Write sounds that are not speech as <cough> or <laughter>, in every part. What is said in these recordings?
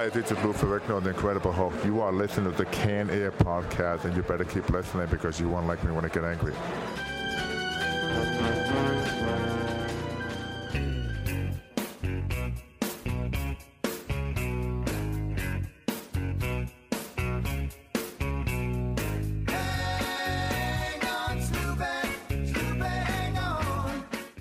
Hi, this is Lou Ferrigno, the Incredible Hulk. You are listening to the Canned Air podcast, and you better keep listening because you won't like me when I get angry.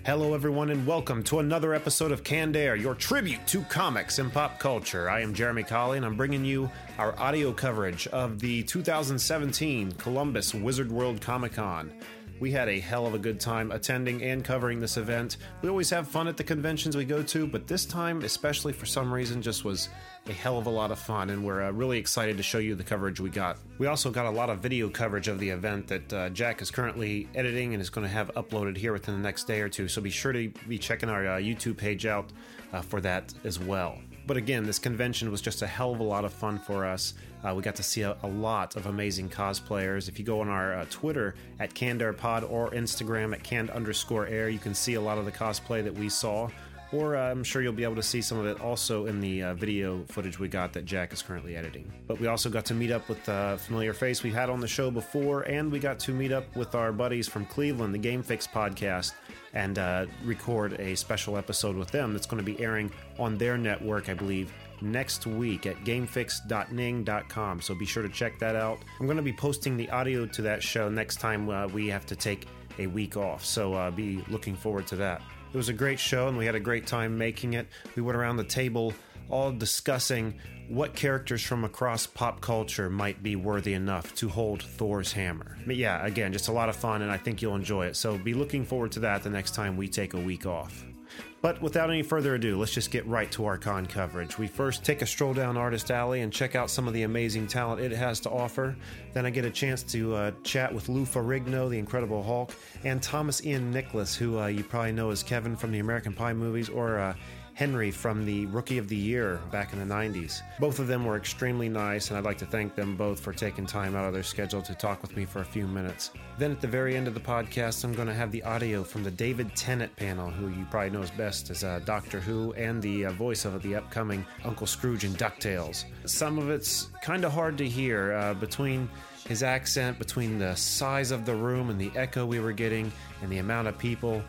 Hello, everyone, and welcome to another episode of Canned Air, your tribute to comics and pop culture. I am Jeremy Colley, and I'm bringing you our audio coverage of the 2017 Columbus Wizard World Comic Con. We had a hell of a good time attending and covering this event. We always have fun at the conventions we go to, but this time, especially for some reason, just was a hell of a lot of fun, and we're uh, really excited to show you the coverage we got. We also got a lot of video coverage of the event that uh, Jack is currently editing and is going to have uploaded here within the next day or two, so be sure to be checking our uh, YouTube page out uh, for that as well. But again, this convention was just a hell of a lot of fun for us. Uh, we got to see a, a, lot of amazing cosplayers. If you go on our uh, Twitter at CandairPod or Instagram at canned underscore air, you can see a lot of the cosplay that we saw or uh, I'm sure you'll be able to see some of it also in the uh, video footage we got that Jack is currently editing. But we also got to meet up with a familiar face we had on the show before, and we got to meet up with our buddies from Cleveland, the Game Fix podcast, and uh, record a special episode with them that's going to be airing on their network, I believe, next week at gamefix.ning.com. So be sure to check that out. I'm going to be posting the audio to that show next time uh, we have to take a week off. So uh, be looking forward to that. It was a great show, and we had a great time making it. We went around the table all discussing what characters from across pop culture might be worthy enough to hold Thor's hammer. But yeah, again, just a lot of fun, and I think you'll enjoy it. So be looking forward to that the next time we take a week off. But without any further ado, let's just get right to our con coverage. We first take a stroll down Artist Alley and check out some of the amazing talent it has to offer. Then I get a chance to uh, chat with Lou Ferrigno, the Incredible Hulk, and Thomas Ian Nicholas, who uh, you probably know as Kevin from the American Pie movies, or uh, Henry from the Rookie of the Year back in the 90s. Both of them were extremely nice, and I'd like to thank them both for taking time out of their schedule to talk with me for a few minutes. Then at the very end of the podcast, I'm going to have the audio from the David Tennant panel, who you probably know as best as uh, Doctor Who and the uh, voice of the upcoming Uncle Scrooge in DuckTales. Some of it's kind of hard to hear uh, between his accent, between the size of the room and the echo we were getting, and the amount of people.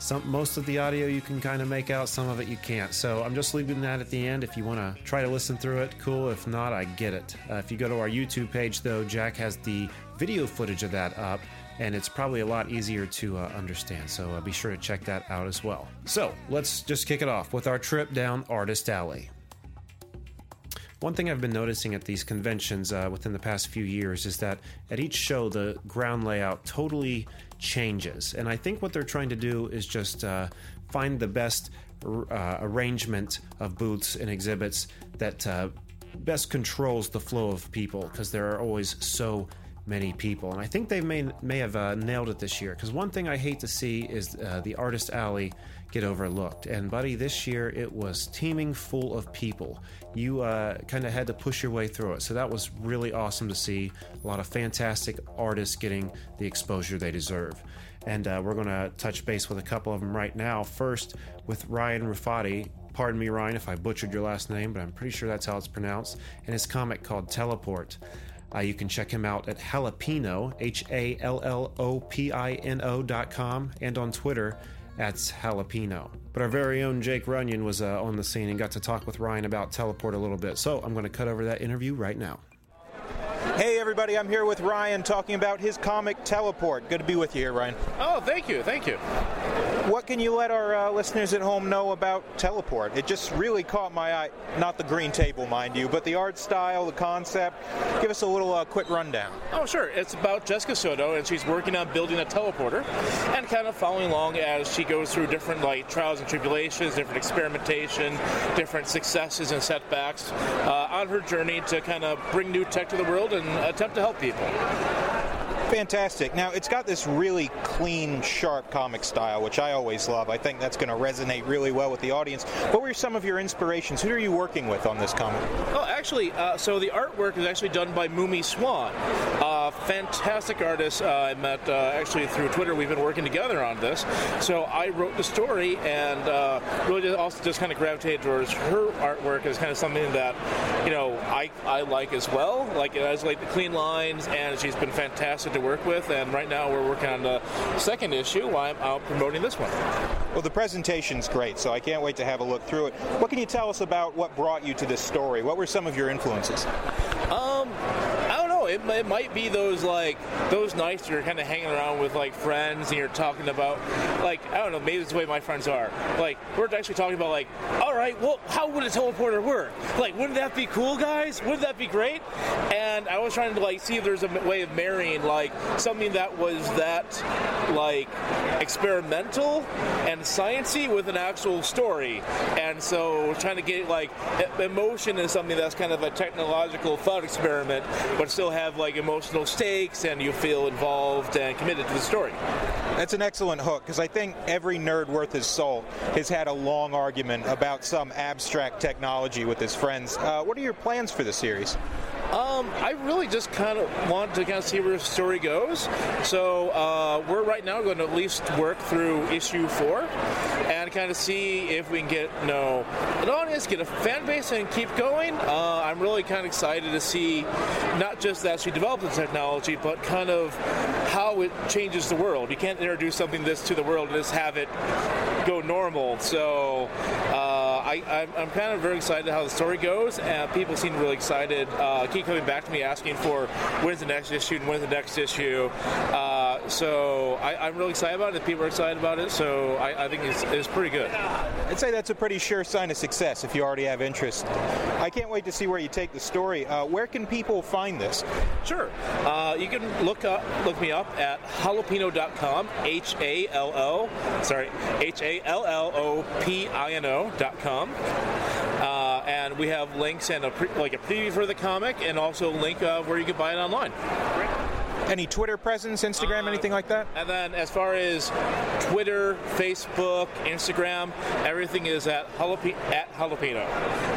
Some most of the audio you can kind of make out, some of it you can't. So I'm just leaving that at the end. If you want to try to listen through it, cool. If not, I get it. Uh, if you go to our YouTube page, though, Jack has the video footage of that up, and it's probably a lot easier to uh, understand. So uh, be sure to check that out as well. So let's just kick it off with our trip down Artist Alley. One thing I've been noticing at these conventions uh, within the past few years is that at each show, the ground layout totally changes. And I think what they're trying to do is just uh, find the best uh, arrangement of booths and exhibits that uh, best controls the flow of people because there are always so many people. And I think they may, may have uh, nailed it this year because one thing I hate to see is uh, the Artist Alley get overlooked. And, buddy, this year it was teeming full of people. You uh, kind of had to push your way through it. So that was really awesome to see. A lot of fantastic artists getting the exposure they deserve. And uh, we're going to touch base with a couple of them right now. First, with Ryan Rufati. Pardon me, Ryan, if I butchered your last name, but I'm pretty sure that's how it's pronounced. And his comic called Teleport. Uh, you can check him out at Hallopino, H A L L O P I N O dot com, and on Twitter that's hallopino. But our very own Jake Runyon was uh, on the scene and got to talk with Ryan about teleport a little bit. So I'm going to cut over that interview right now. Hey, everybody, I'm here with Ryan talking about his comic Teleport. Good to be with you here, Ryan. Oh, thank you, thank you. What can you let our uh, listeners at home know about Teleport? It just really caught my eye. Not the green table, mind you, but the art style, the concept. Give us a little uh, quick rundown. Oh, sure. It's about Jessica Soto, and she's working on building a teleporter, and kind of following along as she goes through different like trials and tribulations, different experimentation, different successes and setbacks uh, on her journey to kind of bring new tech to the world and attempt to help people. Fantastic. Now, it's got this really clean, sharp comic style, which I always love. I think that's going to resonate really well with the audience. What were some of your inspirations? Who are you working with on this comic? Oh, actually, uh, so the artwork is actually done by Mumi Swan. Uh, fantastic artist. Uh, I met uh, actually through Twitter. We've been working together on this. So I wrote the story and uh, really also just kind of gravitated towards her artwork as kind of something that, you know, I, I like as well. Like, it has like the clean lines, and she's been fantastic to work with. And right now we're working on the second issue while I'm out promoting this one. Well, the presentation's great, so I can't wait to have a look through it. What can you tell us about what brought you to this story? What were some of your influences? Um, I. It, it might be those like those nights you're kind of hanging around with like friends and you're talking about like I don't know. Maybe it's the way my friends are. Like we're actually talking about like, all right, well, how would a teleporter work? Like, wouldn't that be cool, guys? Wouldn't that be great? And I was trying to like see if there's a way of marrying like something that was that like experimental and sciency with an actual story. And so trying to get like emotion is something that's kind of a technological thought experiment, but still have like emotional stakes and you feel involved and committed to the story. That's an excellent hook because I think every nerd worth his salt has had a long argument about some abstract technology with his friends. Uh, what are your plans for the series? Um, I really just kind of want to kind of see where the story goes. So uh, we're right now going to at least work through issue four and kind of see if we can get you know an audience, get a fan base, and keep going. Uh, I'm really kind of excited to see not just that she developed the technology, but kind of how it changes the world. You can't introduce something this to the world and just have it go normal. So. Uh, I, I'm, I'm kind of very excited how the story goes, and people seem really excited. Uh, keep coming back to me asking for when's the next issue and when's the next issue. Uh, so I, I'm really excited about it. People are excited about it, so I, I think it's, it's pretty good. I'd say that's a pretty sure sign of success if you already have interest. I can't wait to see where you take the story. Uh, where can people find this? Sure. Uh, you can look up, look me up at hallopino.com. H A L L. Sorry, H A L L O P I N O.com. Uh, and we have links and a pre- like a preview for the comic, and also a link of where you can buy it online. Any Twitter presence, Instagram, anything like that? And then as far as Twitter, Facebook, Instagram, everything is at jalape- at hallopino.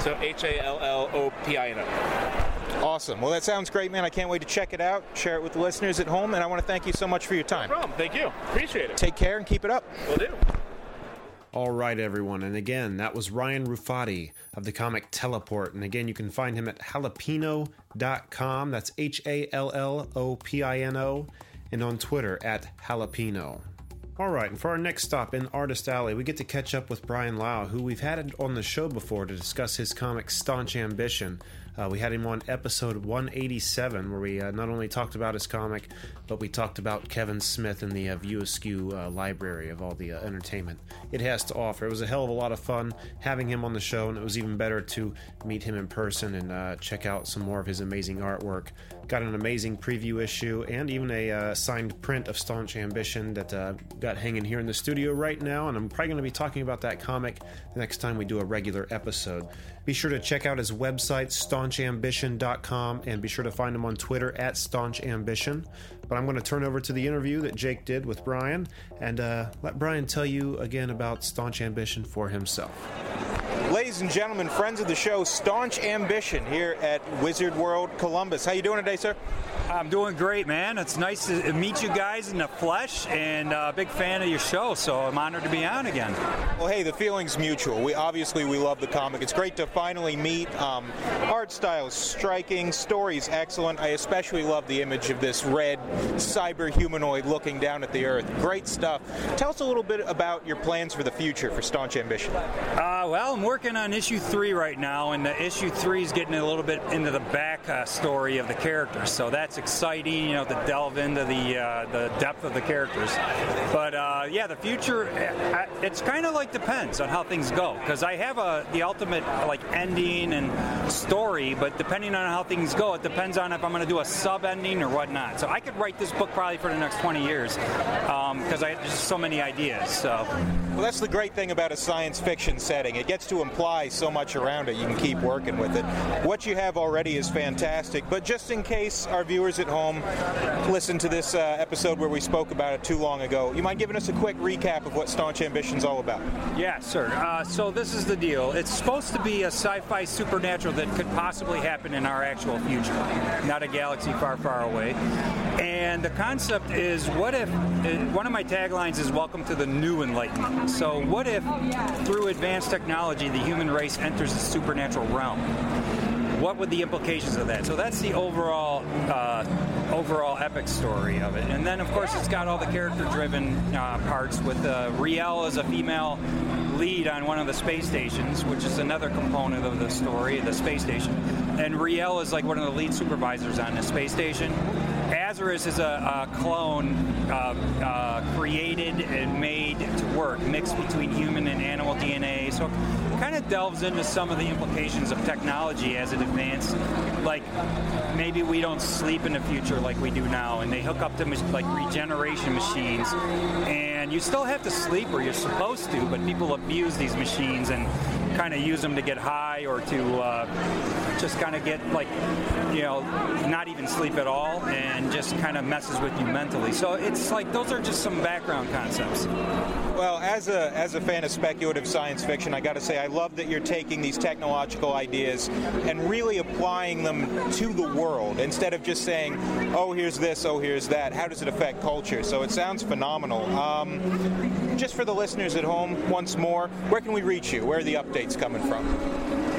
So H A L L O P I N O. Awesome. Well, that sounds great, man. I can't wait to check it out, share it with the listeners at home, and I want to thank you so much for your time. No problem. Thank you. Appreciate it. Take care and keep it up. Will do. All right, everyone. And again, that was Ryan Rufati of the comic Teleport. And again, you can find him at hallopino.com. That's H A L L O P I N O. And on Twitter at hallopino. All right, and for our next stop in Artist Alley, we get to catch up with Brian Lau, who we've had on the show before to discuss his comic Staunch Ambition. Uh, we had him on episode 187, where we uh, not only talked about his comic, but we talked about Kevin Smith and the uh, View Askew uh, library of all the uh, entertainment it has to offer. It was a hell of a lot of fun having him on the show, and it was even better to meet him in person and uh, check out some more of his amazing artwork. Got an amazing preview issue and even a uh, signed print of Staunch Ambition that uh, got hanging here in the studio right now, and I'm probably going to be talking about that comic the next time we do a regular episode. Be sure to check out his website, staunchambition.com, and be sure to find him on Twitter at staunchambition. But I'm going to turn over to the interview that Jake did with Brian and uh, let Brian tell you again about Staunch Ambition for himself. Ladies and gentlemen, friends of the show, Staunch Ambition here at Wizard World Columbus. How you doing today, sir? I'm doing great, man. It's nice to meet you guys in the flesh, and a uh, big fan of your show. So I'm honored to be on again. Well, hey, the feeling's mutual. We obviously we love the comic. It's great to finally meet. Um, art style is striking, story's excellent. I especially love the image of this red cyber humanoid looking down at the Earth. Great stuff. Tell us a little bit about your plans for the future for Staunch Ambition. Uh, well, I'm working on issue three right now, and the issue three is getting a little bit into the back uh, story of the characters. So that's exciting, you know, to delve into the uh, the depth of the characters. But uh, yeah, the future, it's kind of like depends on how things go because I have a the ultimate like ending and story, but depending on how things go, it depends on if I'm going to do a sub ending or whatnot. So I could write this book probably for the next 20 years because um, I just so many ideas. So. Well, that's the great thing about a science fiction setting. It gets to imply so much around it. You can keep working with it. What you have already is fantastic. But just in case our viewers at home listen to this uh, episode where we spoke about it too long ago, you mind giving us a quick recap of what Staunch Ambition's all about? Yeah, sir. Uh, so this is the deal. It's supposed to be a sci-fi supernatural that could possibly happen in our actual future, not a galaxy far, far away. And the concept is, what if uh, one of my taglines is "Welcome to the New Enlightenment." So, what if through advanced technology the human race enters the supernatural realm? What would the implications of that? So that's the overall uh, overall epic story of it. And then, of course, it's got all the character-driven uh, parts with uh, Riel as a female lead on one of the space stations, which is another component of the story, the space station. And Riel is like one of the lead supervisors on the space station. Azarus is a, a clone uh, uh, created and made to work, mixed between human and animal DNA. So it kind of delves into some of the implications of technology as it advances. Like maybe we don't sleep in the future like we do now, and they hook up to like regeneration machines, and you still have to sleep or you're supposed to, but people abuse these machines and kind of use them to get high or to uh, just kind of get like you know not even sleep at all and just kind of messes with you mentally. So it's like those are just some background concepts. Well as a as a fan of speculative science fiction i got to say i love that you're taking these technological ideas and really applying them to the world instead of just saying oh here's this oh here's that. How does it affect culture? So it sounds phenomenal. Um, just for the listeners at home once more where can we reach you? Where are the updates updates coming from?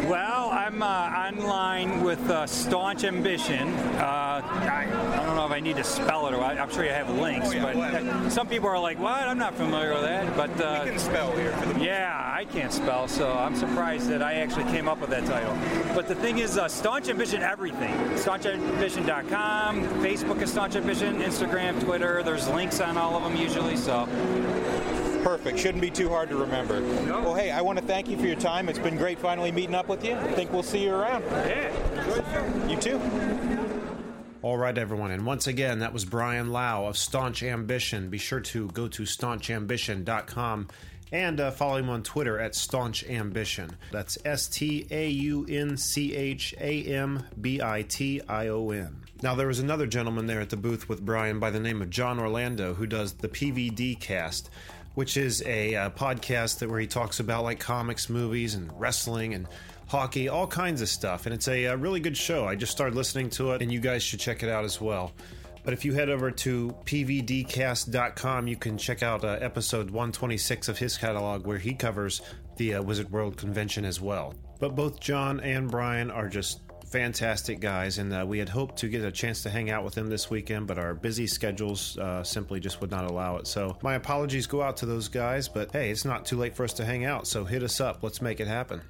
Well, I'm uh, online with uh, Staunch Ambition. Uh, I, I, don't know if I need to spell it, or I, am sure you have links. Oh, yeah, but some people are like, "What? I'm not familiar with that." But uh, we can spell here. yeah, I can't spell, so I'm surprised that I actually came up with that title. But the thing is, uh, Staunch Ambition everything. StaunchAmbition.com, Facebook is Staunch Ambition, Instagram, Twitter. There's links on all of them usually. So Perfect. Shouldn't be too hard to remember. No. Well, hey, I want to thank you for your time. It's been great finally meeting up with you. I think we'll see you around. Yeah. You too. All right, everyone. And once again, that was Brian Lau of Staunch Ambition. Be sure to go to staunchambition.com and uh, follow him on Twitter at Staunch Ambition. That's S T A U N C H A M B I T I O N. Now, there was another gentleman there at the booth with Brian by the name of John Orlando who does the PVD cast which is a uh, podcast that where he talks about like comics, movies, and wrestling and hockey, all kinds of stuff. And it's a, a uh, really good show. I just started listening to it, and you guys should check it out as well. But if you head over to pvdcast.com, you can check out uh, episode 126 of his catalog where he covers the uh, Wizard World convention as well. But both John and Brian are just fantastic guys, and uh, we had hoped to get a chance to hang out with them this weekend, but our busy schedules uh, simply just would not allow it. So my apologies go out to those guys, but hey, it's not too late for us to hang out, so hit us up. Let's make it happen.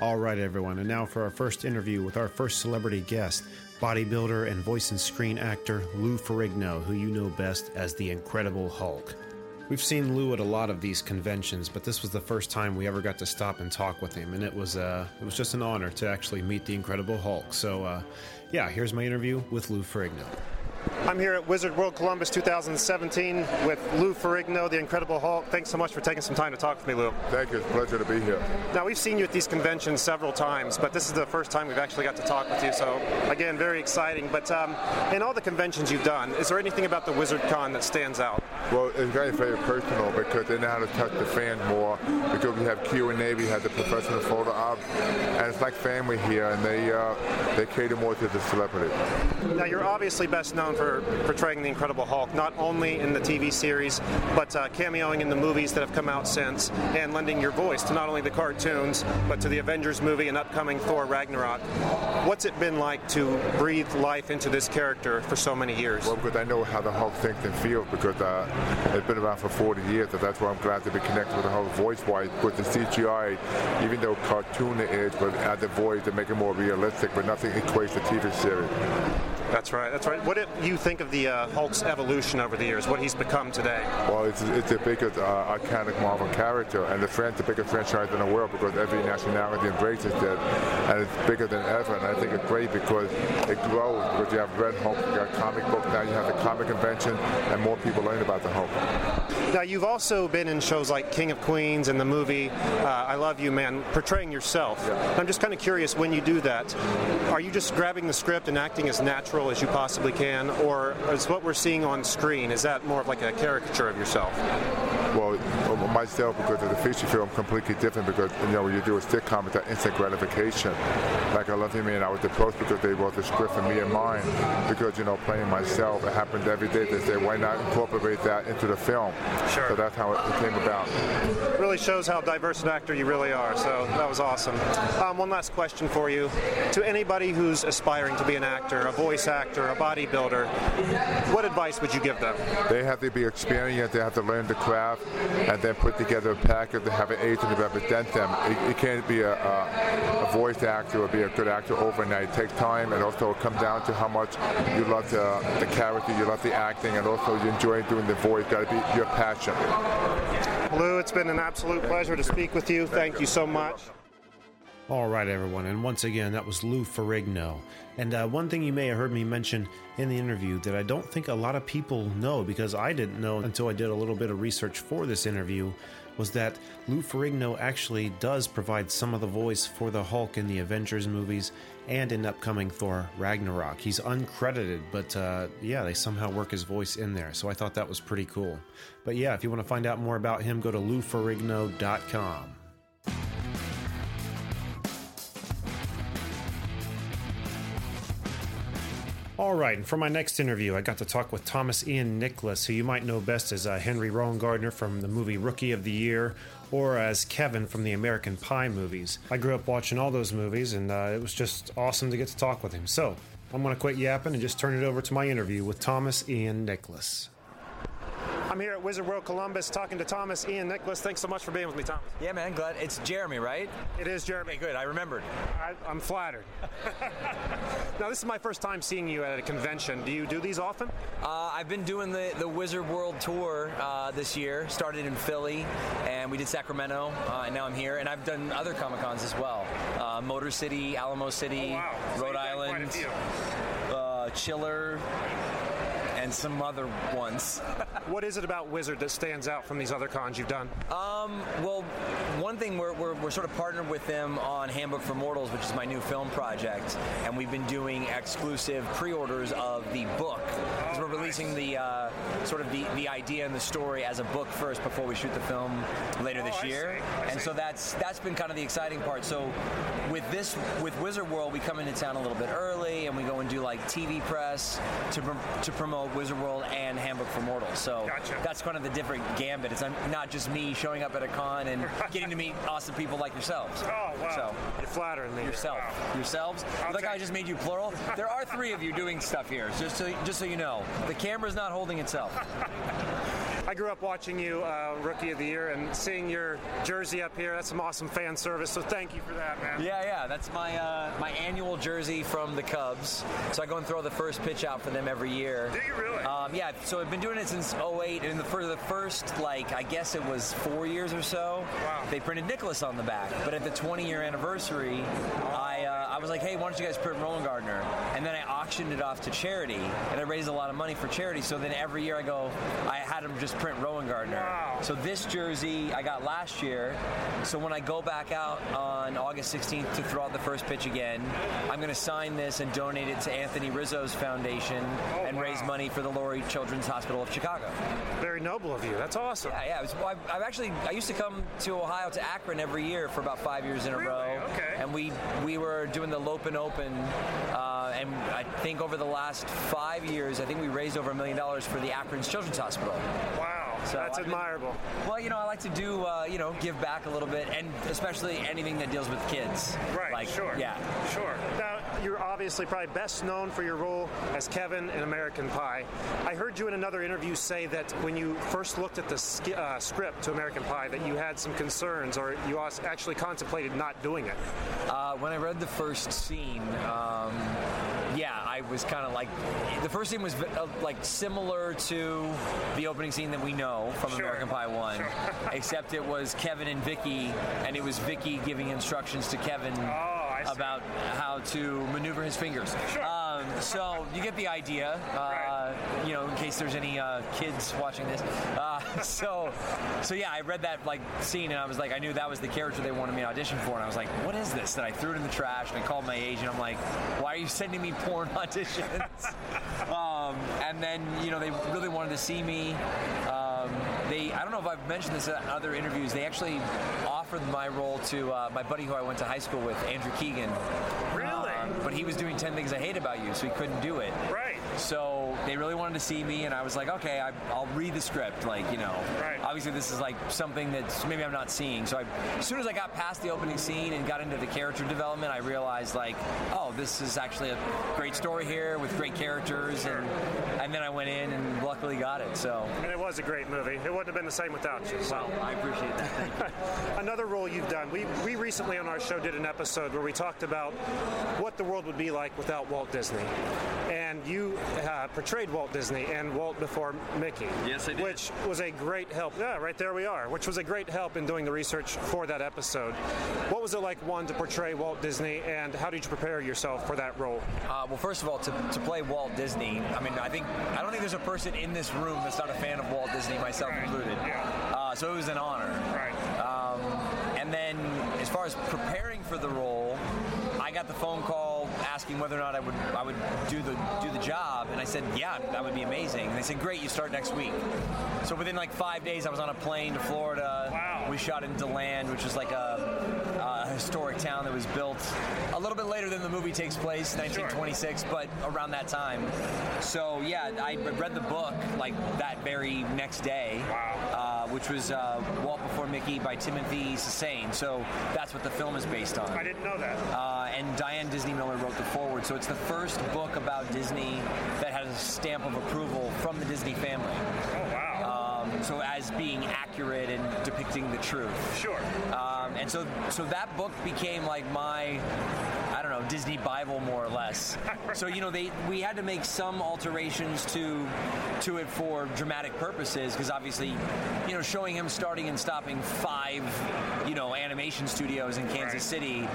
All right, everyone, and now for our first interview with our first celebrity guest, bodybuilder and voice and screen actor Lou Ferrigno, who you know best as the Incredible Hulk. We've seen Lou at a lot of these conventions, but this was the first time we ever got to stop and talk with him, and it was uh, it was just an honor to actually meet the Incredible Hulk. So, uh, yeah, here's my interview with Lou Ferrigno. I'm here at Wizard World Columbus 2017 with Lou Ferrigno, the Incredible Hulk. Thanks so much for taking some time to talk with me, Lou. Thank you. It's a pleasure to be here. Now, we've seen you at these conventions several times, but this is the first time we've actually got to talk with you, so again, very exciting. But um, in all the conventions you've done, is there anything about the Wizard Con that stands out? Well, it's very, very personal because they know how to touch the fans more. Because we have Q and A, we have the professional photo op, and it's like family here, and they uh, they cater more to the celebrity. Now, you're obviously best known for portraying the Incredible Hulk, not only in the TV series, but uh, cameoing in the movies that have come out since, and lending your voice to not only the cartoons, but to the Avengers movie and upcoming Thor Ragnarok. What's it been like to breathe life into this character for so many years? Well, because I know how the Hulk thinks and feels because uh, it's been around for 40 years, so that's why I'm glad to be connected with the whole voice-wise. With the CGI, even though cartoon it is, but add the voice to make it more realistic, but nothing equates to the TV series. That's right. That's right. What do you think of the uh, Hulk's evolution over the years? What he's become today? Well, it's, it's the biggest uh, iconic Marvel character, and the, the biggest franchise in the world because every nationality embraces it, and it's bigger than ever. And I think it's great because it grows. Because you have Red Hulk, you got comic book now, you have the comic convention, and more people learn about the Hulk. Now, you've also been in shows like King of Queens and the movie uh, I Love You Man, portraying yourself. Yeah. I'm just kind of curious when you do that, are you just grabbing the script and acting as natural as you possibly can, or is what we're seeing on screen, is that more of like a caricature of yourself? Well, myself, because of the feature film, completely different because, you know, when you do a sitcom, it's that instant gratification. Like I Love You and I was approached because they wrote the script for me and mine. Because, you know, playing myself, it happened every day. They say, why not incorporate that into the film? Sure. So that's how it came about. Really shows how diverse an actor you really are, so that was awesome. Um, one last question for you. To anybody who's aspiring to be an actor, a voice actor, a bodybuilder, what advice would you give them? They have to be experienced, they have to learn the craft, and then put together a package to have an agent to represent them. It, you can't be a, a, a, voice actor or be a good actor overnight. It takes time, and also it comes down to how much you love the, the character, you love the acting, and also you enjoy doing the voice. Got to be your passion. Lou, it's been an absolute pleasure to speak with you. Thank you so much. All right, everyone. And once again, that was Lou Ferrigno. And uh, one thing you may have heard me mention in the interview that I don't think a lot of people know because I didn't know until I did a little bit of research for this interview was that Lou Ferrigno actually does provide some of the voice for the Hulk in the Avengers movies and in upcoming Thor Ragnarok. He's uncredited, but uh, yeah, they somehow work his voice in there. So I thought that was pretty cool. But yeah, if you want to find out more about him, go to louferrigno.com. All right, and for my next interview, I got to talk with Thomas Ian Nicholas, who you might know best as uh, Henry Rowengartner from the movie Rookie of the Year, or as Kevin from the American Pie movies. I grew up watching all those movies, and uh, it was just awesome to get to talk with him. So I'm going to quit yapping and just turn it over to my interview with Thomas Ian Nicholas. I'm here at Wizard World Columbus talking to Thomas Ian Nicholas. Thanks so much for being with me, Thomas. Yeah, man, glad. It's Jeremy, right? It is Jeremy. Okay, good. I remembered. I, I'm flattered. <laughs> now, this is my first time seeing you at a convention. Do you do these often? Uh, I've been doing the, the Wizard World tour uh, this year. Started in Philly, and we did Sacramento, uh, and now I'm here. And I've done other Comic Cons as well uh, Motor City, Alamo City, oh, wow. Rhode so Island, uh, Chiller and some other ones. <laughs> what is it about Wizard that stands out from these other cons you've done? Um, well, one thing we're, we're, we're, sort of partnered with them on Handbook for Mortals, which is my new film project, and we've been doing exclusive pre-orders of the book. Because we're releasing the uh, sort of the, the idea and the story as a book first before we shoot the film later this oh, year. and so that's that's been kind of the exciting part. So with this with Wizard World, we come into town a little bit early, and we go and do like TV press to to promote Wizard World and Handbook for Mortals. So gotcha. that's kind of the different gambit. It's not just me showing up at a con and <laughs> getting to meet awesome people like yourselves. Oh wow! So you're flattering me. Yourself, wow. yourselves. I'll like I just made you plural. <laughs> there are three of you doing stuff here. Just so just so you know, the camera's not holding itself. <laughs> I grew up watching you, uh, Rookie of the Year, and seeing your jersey up here. That's some awesome fan service. So thank you for that, man. Yeah, yeah. That's my uh, my annual jersey from the Cubs. So I go and throw the first pitch out for them every year. Do you really? Um, yeah. So I've been doing it since 08, and the, for the first like I guess it was four years or so. Wow. They printed Nicholas on the back, but at the 20 year anniversary, I. Uh, I was like, hey, why don't you guys print Rowengartner? And then I auctioned it off to charity, and I raised a lot of money for charity. So then every year I go, I had them just print Rowengartner. Wow. So this jersey I got last year. So when I go back out on August 16th to throw out the first pitch again, I'm going to sign this and donate it to Anthony Rizzo's foundation and raise money for the Lurie Children's Hospital of Chicago. Very noble of you. That's awesome. Yeah, yeah. Was, well, I've, I've actually I used to come to Ohio to Akron every year for about five years in a Really? row. Okay. And we we were doing the Lopen Open, uh, and I think over the last five years, I think we raised over a million dollars for the Akron's Children's Hospital. So That's I've been- admirable. Well, you know, I like to do, uh, you know, give back a little bit, and especially anything that deals with kids. Right, Like, sure. Yeah. Sure. Now, you're obviously probably best known for your role as Kevin in American Pie. I heard you in another interview say that when you first looked at the sk- uh, script to American Pie, that you had some concerns or you actually contemplated not doing it. Uh, when I read the first scene, um, yeah, I was kind of like, the first scene was uh, like similar to the opening scene that we know from Sure. American Pie One, Sure. except it was Kevin and Vicky, and it was Vicky giving instructions to Kevin Oh, about how to maneuver his fingers. Sure. Um, so you get the idea, uh, you know, in case there's any uh, kids watching this. Uh, <laughs> so, so yeah, I read that like scene, and I was like, I knew that was the character they wanted me to audition for, and I was like, what is this? That I threw it in the trash, and I called my agent. I'm like, why are you sending me porn <laughs> auditions? um, and then you know they really wanted to see me. Um, they, I don't know if I've mentioned this in other interviews. They actually offered my role to uh, my buddy who I went to high school with, Andrew Keegan. Really? But he was doing 10 Things I Hate About You, so he couldn't do it. Right. So they really wanted to see me, and I was like, okay, I, I'll read the script. Like, you know, Right. obviously this is like something that maybe I'm not seeing. So I, as soon as I got past the opening scene and got into the character development, I realized like, oh, this is actually a great story here with great characters, and and then I went in and luckily got it. So. And it was a great movie. It wouldn't have been the same without you. So. Well, I appreciate that. Thank you. <laughs> Another role you've done. We we recently on our show did an episode where we talked about what the world would be like without Walt Disney, and you uh, portrayed Walt Disney and Walt before Mickey. Yes, I did. Which was a great help. Yeah, right there we are. Which was a great help in doing the research for that episode. What was it like, one, to portray Walt Disney, and how did you prepare yourself for that role? Uh, well, first of all, to, to play Walt Disney, I mean, I think I don't think there's a person in this room that's not a fan of Walt Disney, myself Right, included. yeah. Uh, so it was an honor. Right. Um, and then, as far as preparing for the role, I got the phone call asking whether or not I would I would do the do the job, and I said, yeah, that would be amazing. And they said, great, you start next week. So within like five days, I was on a plane to Florida. Wow. We shot in Deland, which is like a, a historic town that was built a little bit later than the movie takes place, 1926, but around that time. So yeah, I read the book like that very next day. Wow. Uh, which was uh, Walt Before Mickey by Timothy Susanin. So that's what the film is based on. I didn't know that. Uh, and Diane Disney Miller wrote the foreword. So it's the first book about Disney that has a stamp of approval from the Disney family. Oh wow. Um, so as being accurate and depicting the truth. sure. Um, and so, so that book became like my, I don't know, Disney Bible more or less. <laughs> so you know, they we had to make some alterations to to it for dramatic purposes because obviously, you know, showing him starting and stopping five, you know, animation studios in Kansas Right. City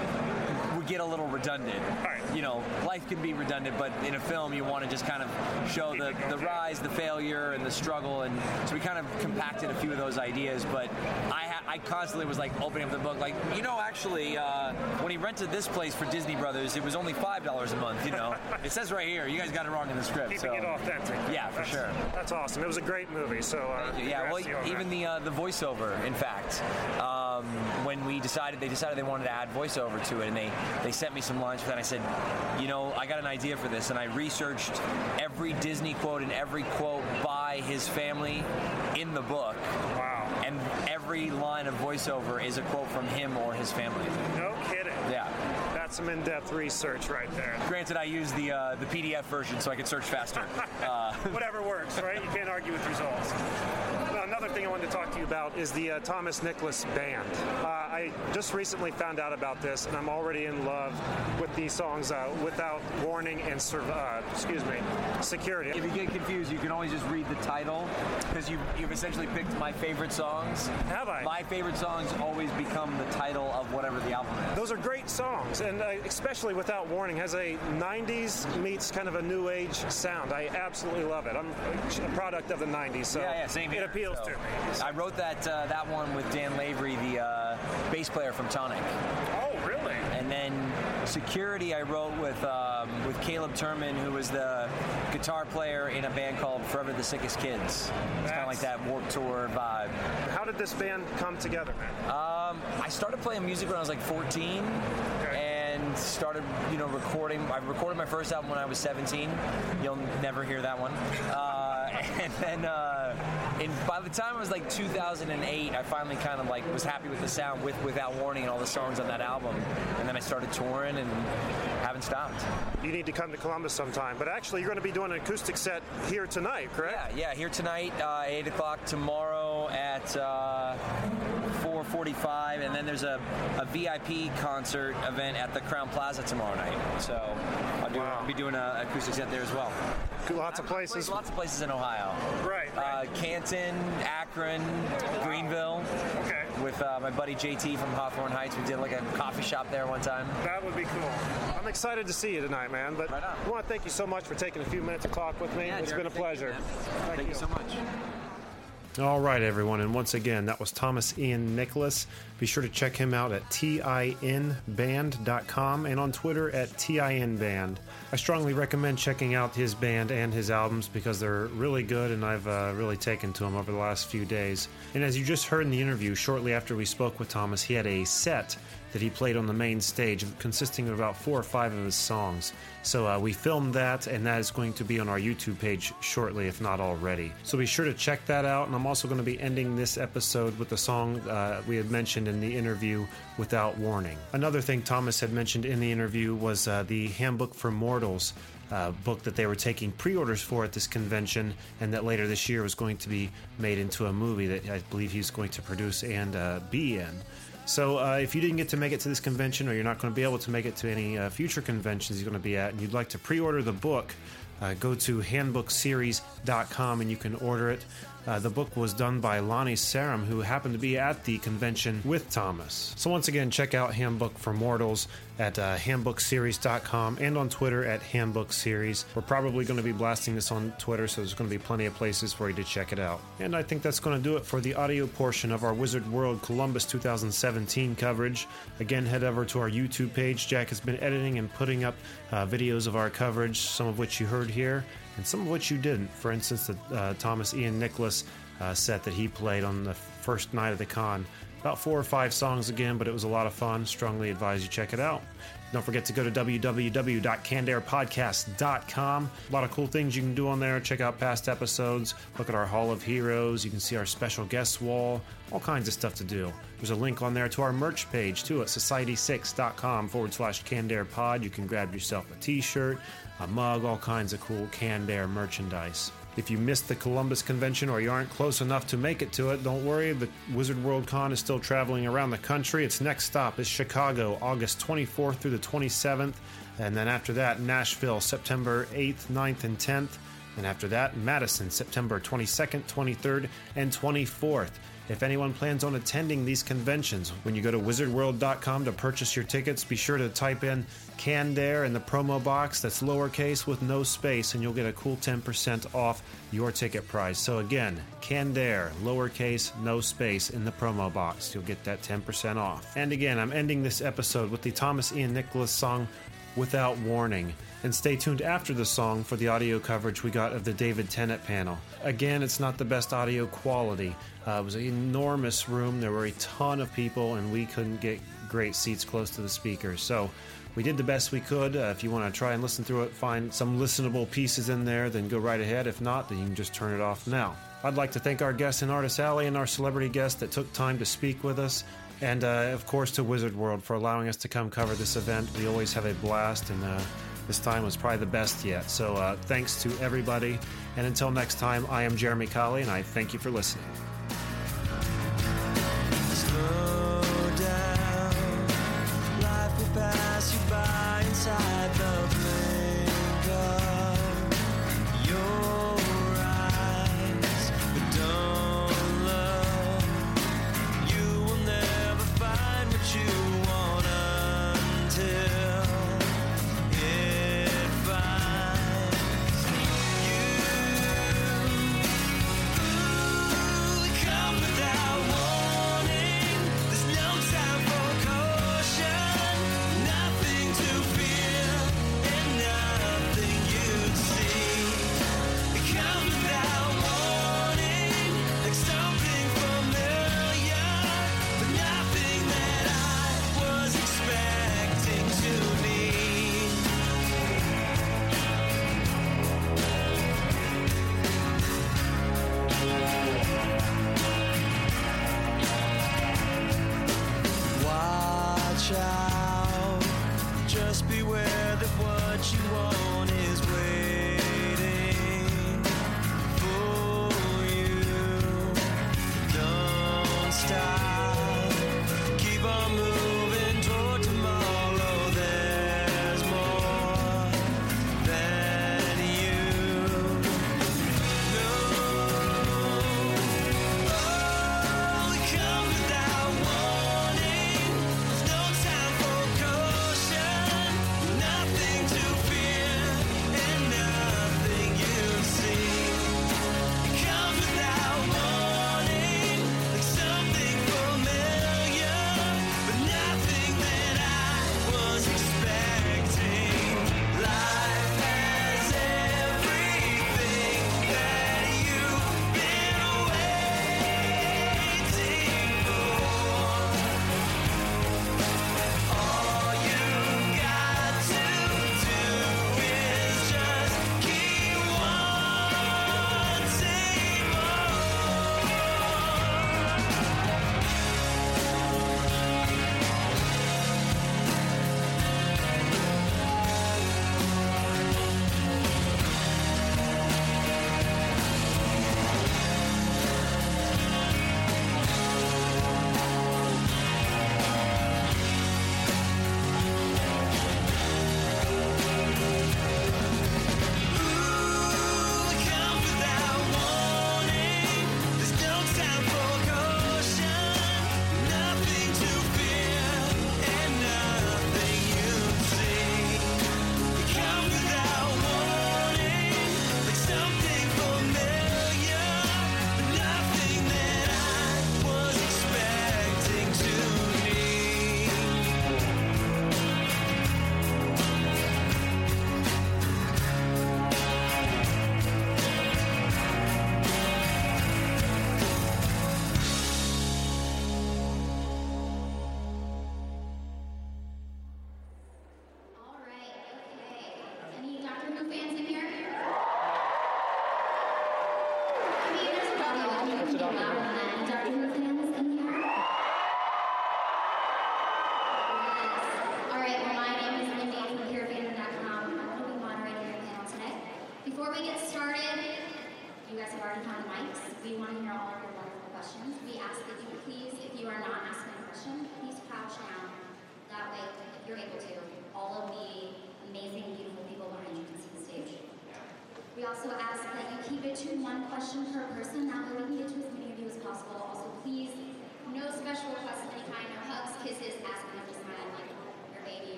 get a little redundant. Right. You know, life can be redundant, but in a film you want to just kind of show the, the rise, the failure, and the struggle, and so we kind of compacted a few of those ideas. But I, I constantly was like opening up the book, like you know, actually, uh, when he rented this place for Disney Brothers, it was only five dollars a month. You know, <laughs> it says right here, you guys got it wrong in the script. Keeping so. it authentic. Yeah, for That's- sure. That's awesome. It was a great movie. So uh, Yeah, well, to you on even that. the uh, the voiceover. In fact, um, when we decided, they decided they wanted to add voiceover to it, and they they sent me some lines for that. I said, you know, I got an idea for this, and I researched every Disney quote and every quote by his family in the book. Every line of voiceover is a quote from him or his family. No kidding. Yeah. That's some in-depth research right there. Granted, I use the uh, the PDF version so I could search faster. Uh, <laughs> Whatever works, right? You can't argue with results. Another thing I wanted to talk to you about is the uh, Thomas Nicholas Band. Uh, I just recently found out about this, and I'm already in love with these songs uh, "Without Warning" and uh, excuse me, "Security." If you get confused, you can always just read the title because you, you've essentially picked my favorite songs. Have I? My favorite songs always become the title of whatever the album is. Those are great songs, and uh, especially "Without Warning" has a '90s meets kind of a new age sound. I absolutely love it. I'm a product of the '90s, so yeah, yeah, same here. it appeals So, to me. I wrote that uh, that one with Dan Lavery, the uh, bass player from Tonic. Oh, really? And then Security, I wrote with um, with Caleb Turman, who was the guitar player in a band called Forever the Sickest Kids. It's kind of like that Warped Tour vibe. How did this band come together, man? Um, I started playing music when I was like 14, and started, you know, recording. I recorded my first album when I was 17. You'll never hear that one. Uh, <laughs> and then, uh, and by the time it was like 2008, I finally kind of like was happy with the sound with Without Warning and all the songs on that album. And then I started touring and haven't stopped. You need to come to Columbus sometime. But actually, you're going to be doing an acoustic set here tonight, correct? Yeah, yeah. Here tonight, uh, eight o'clock. Tomorrow at uh, 4:45, and then there's a, a VIP concert event at the Crowne Plaza tomorrow night. So I'll do, Wow. be doing an acoustic set there as well. Lots of places. There's lots of places in Ohio. Right, Uh, Canton, Akron, Greenville. Okay. With uh, my buddy JT from Hawthorne Heights, we did like a coffee shop there one time. That would be cool. I'm excited to see you tonight, man. But Right. I want to thank you so much for taking a few minutes to talk with me. Yeah, it's Jeremy, been a thank you, pleasure. man. Thank, you so much. All right, everyone. And once again, that was Thomas Ian Nicholas. Be sure to check him out at tinband.com and on Twitter at tinband. I strongly recommend checking out his band and his albums because they're really good and I've uh, really taken to them over the last few days. And as you just heard in the interview, shortly after we spoke with Thomas, he had a set that he played on the main stage consisting of about four or five of his songs. So uh, we filmed that, and that is going to be on our YouTube page shortly, if not already. So be sure to check that out. And I'm also going to be ending this episode with the song uh, we had mentioned in the interview, Without Warning. Another thing Thomas had mentioned in the interview was uh, the Handbook for Mortals. Uh, book that they were taking pre-orders for at this convention, and that later this year was going to be made into a movie that I believe he's going to produce and uh, be in. So, uh, if you didn't get to make it to this convention, or you're not going to be able to make it to any uh, future conventions you're going to be at, and you'd like to pre order the book, uh, go to handbookseries.com and you can order it. Uh, the book was done by Lani Sarem, who happened to be at the convention with Thomas. So, once again, check out Handbook for Mortals at uh, handbookseries.com and on Twitter at handbookseries. We're probably going to be blasting this on Twitter, so there's going to be plenty of places for you to check it out. And I think that's going to do it for the audio portion of our Wizard World Columbus 2017 coverage. Again, head over to our YouTube page. Jack has been editing and putting up uh, videos of our coverage, some of which you heard here and some of which you didn't. For instance, the uh, Thomas Ian Nicholas uh, set that he played on the first night of the con. About four or five songs again, but it was a lot of fun. Strongly advise you check it out. Don't forget to go to www.candairpodcast.com. A lot of cool things you can do on there. Check out past episodes, look at our Hall of Heroes. You can see our special guest wall, all kinds of stuff to do. There's a link on there to our merch page too at society6.com forward slash Candair Pod. You can grab yourself a t shirt, a mug, all kinds of cool Candair merchandise. If you missed the Columbus convention or you aren't close enough to make it to it, don't worry. The Wizard World Con is still traveling around the country. Its next stop is Chicago, August 24th through the 27th. And then after that, Nashville, September 8th, 9th, and 10th. And after that, Madison, September 22nd, 23rd, and 24th. If anyone plans on attending these conventions, when you go to wizardworld.com to purchase your tickets, be sure to type in Candair in the promo box that's lowercase with no space, and you'll get a cool 10% off your ticket price. So again, Candair, lowercase, no space in the promo box. You'll get that 10% off. And again, I'm ending this episode with the Thomas Ian Nicholas song Without Warning. And stay tuned after the song for the audio coverage we got of the David Tennant panel. Again, it's not the best audio quality. Uh, it was an enormous room. There were a ton of people, and we couldn't get great seats close to the speakers. So we did the best we could. Uh, if you want to try and listen through it, find some listenable pieces in there, then go right ahead. If not, then you can just turn it off now. I'd like to thank our guest in Artist Alley and our celebrity guest that took time to speak with us. And uh, of course, to Wizard World for allowing us to come cover this event. We always have a blast, and uh, this time was probably the best yet. So uh, thanks to everybody. And until next time, I am Jeremy Colley, and I thank you for listening. child. Just beware that what you want is where.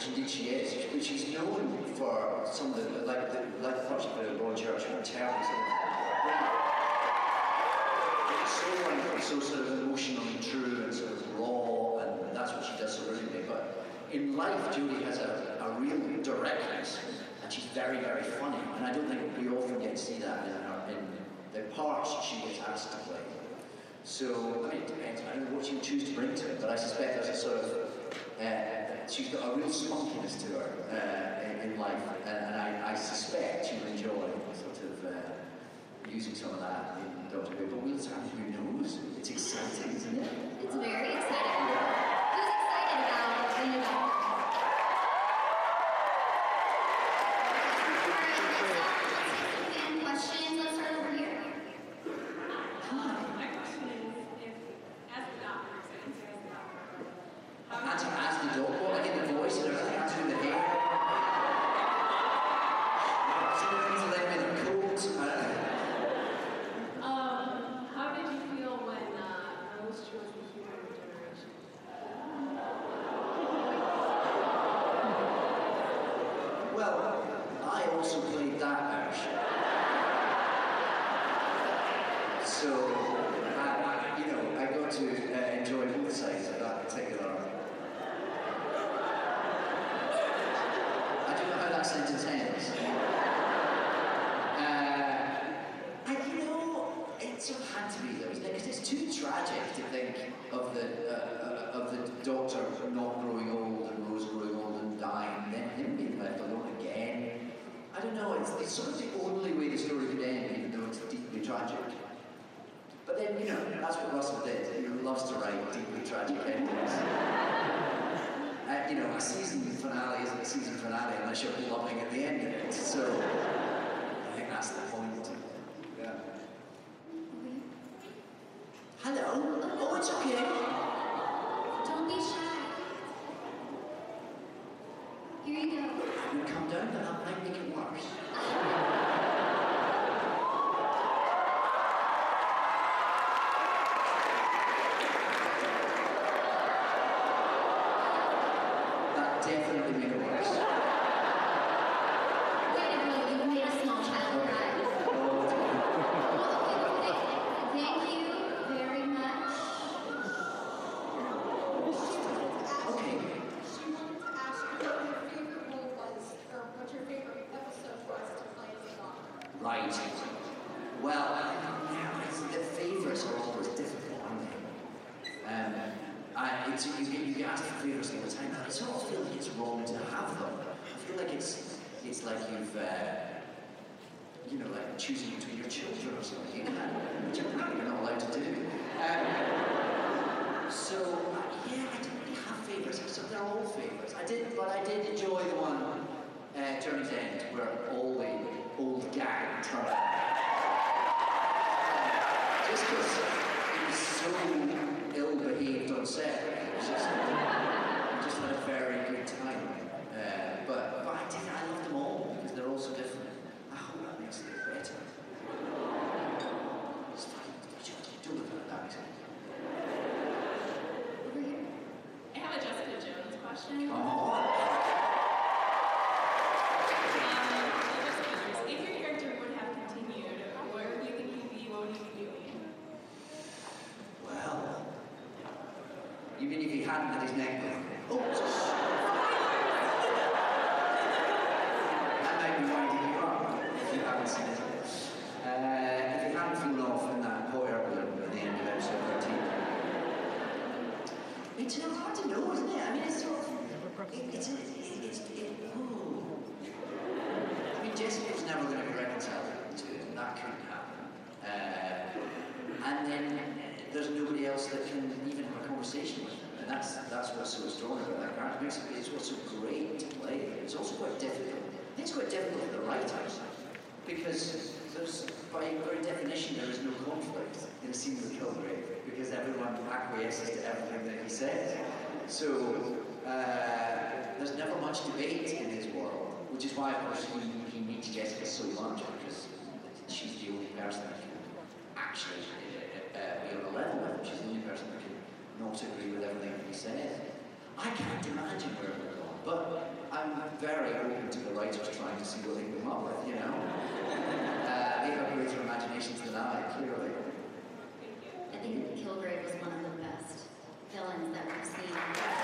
GDGS, which is known for some of the, like the, like the project by the Lord Church in terms it's so like, so sort of emotional and true and sort of raw, and that's what she does so brilliantly. But in life, Julie has a, a real directness, and she's very, very funny. And I don't think we often get to see that in, her, in the parts she gets asked to play. So, I mean, it depends. I don't know what you choose to bring to it, but I suspect there's a sort of uh, she's got a real spunkiness to her uh, in, life, and, and I, I, suspect you'll enjoy sort of uh, using some of that in Doctor Who. But we'll see who knows. It's exciting, isn't it? It's very exciting. definitely make a. around his neck actually uh, be on a level with. She's the only person who can not agree with everything that he says. I can't imagine where we're going, but I'm very open to the writers trying to see what they come up with, you know? uh, they have greater imaginations than I, clearly. I think Kilgrave was one of the best villains that we've seen.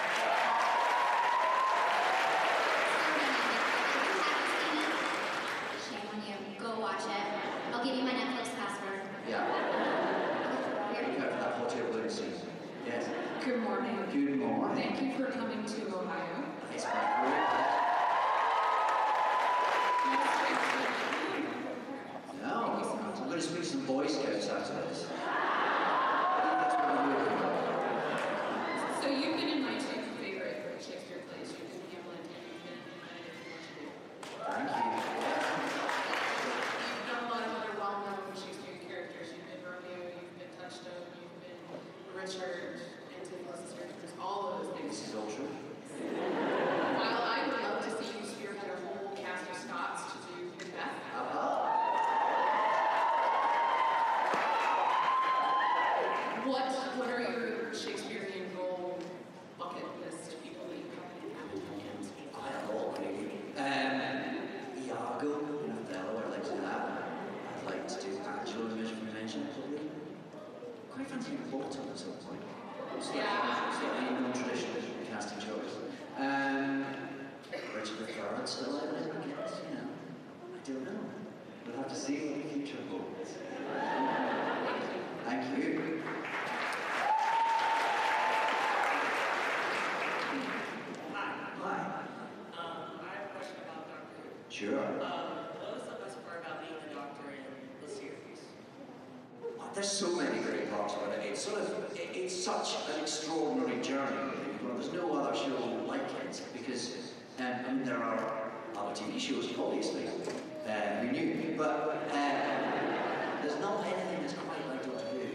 TV shows, all. Uh, who knew? But uh, there's not anything that's quite like Doctor Who.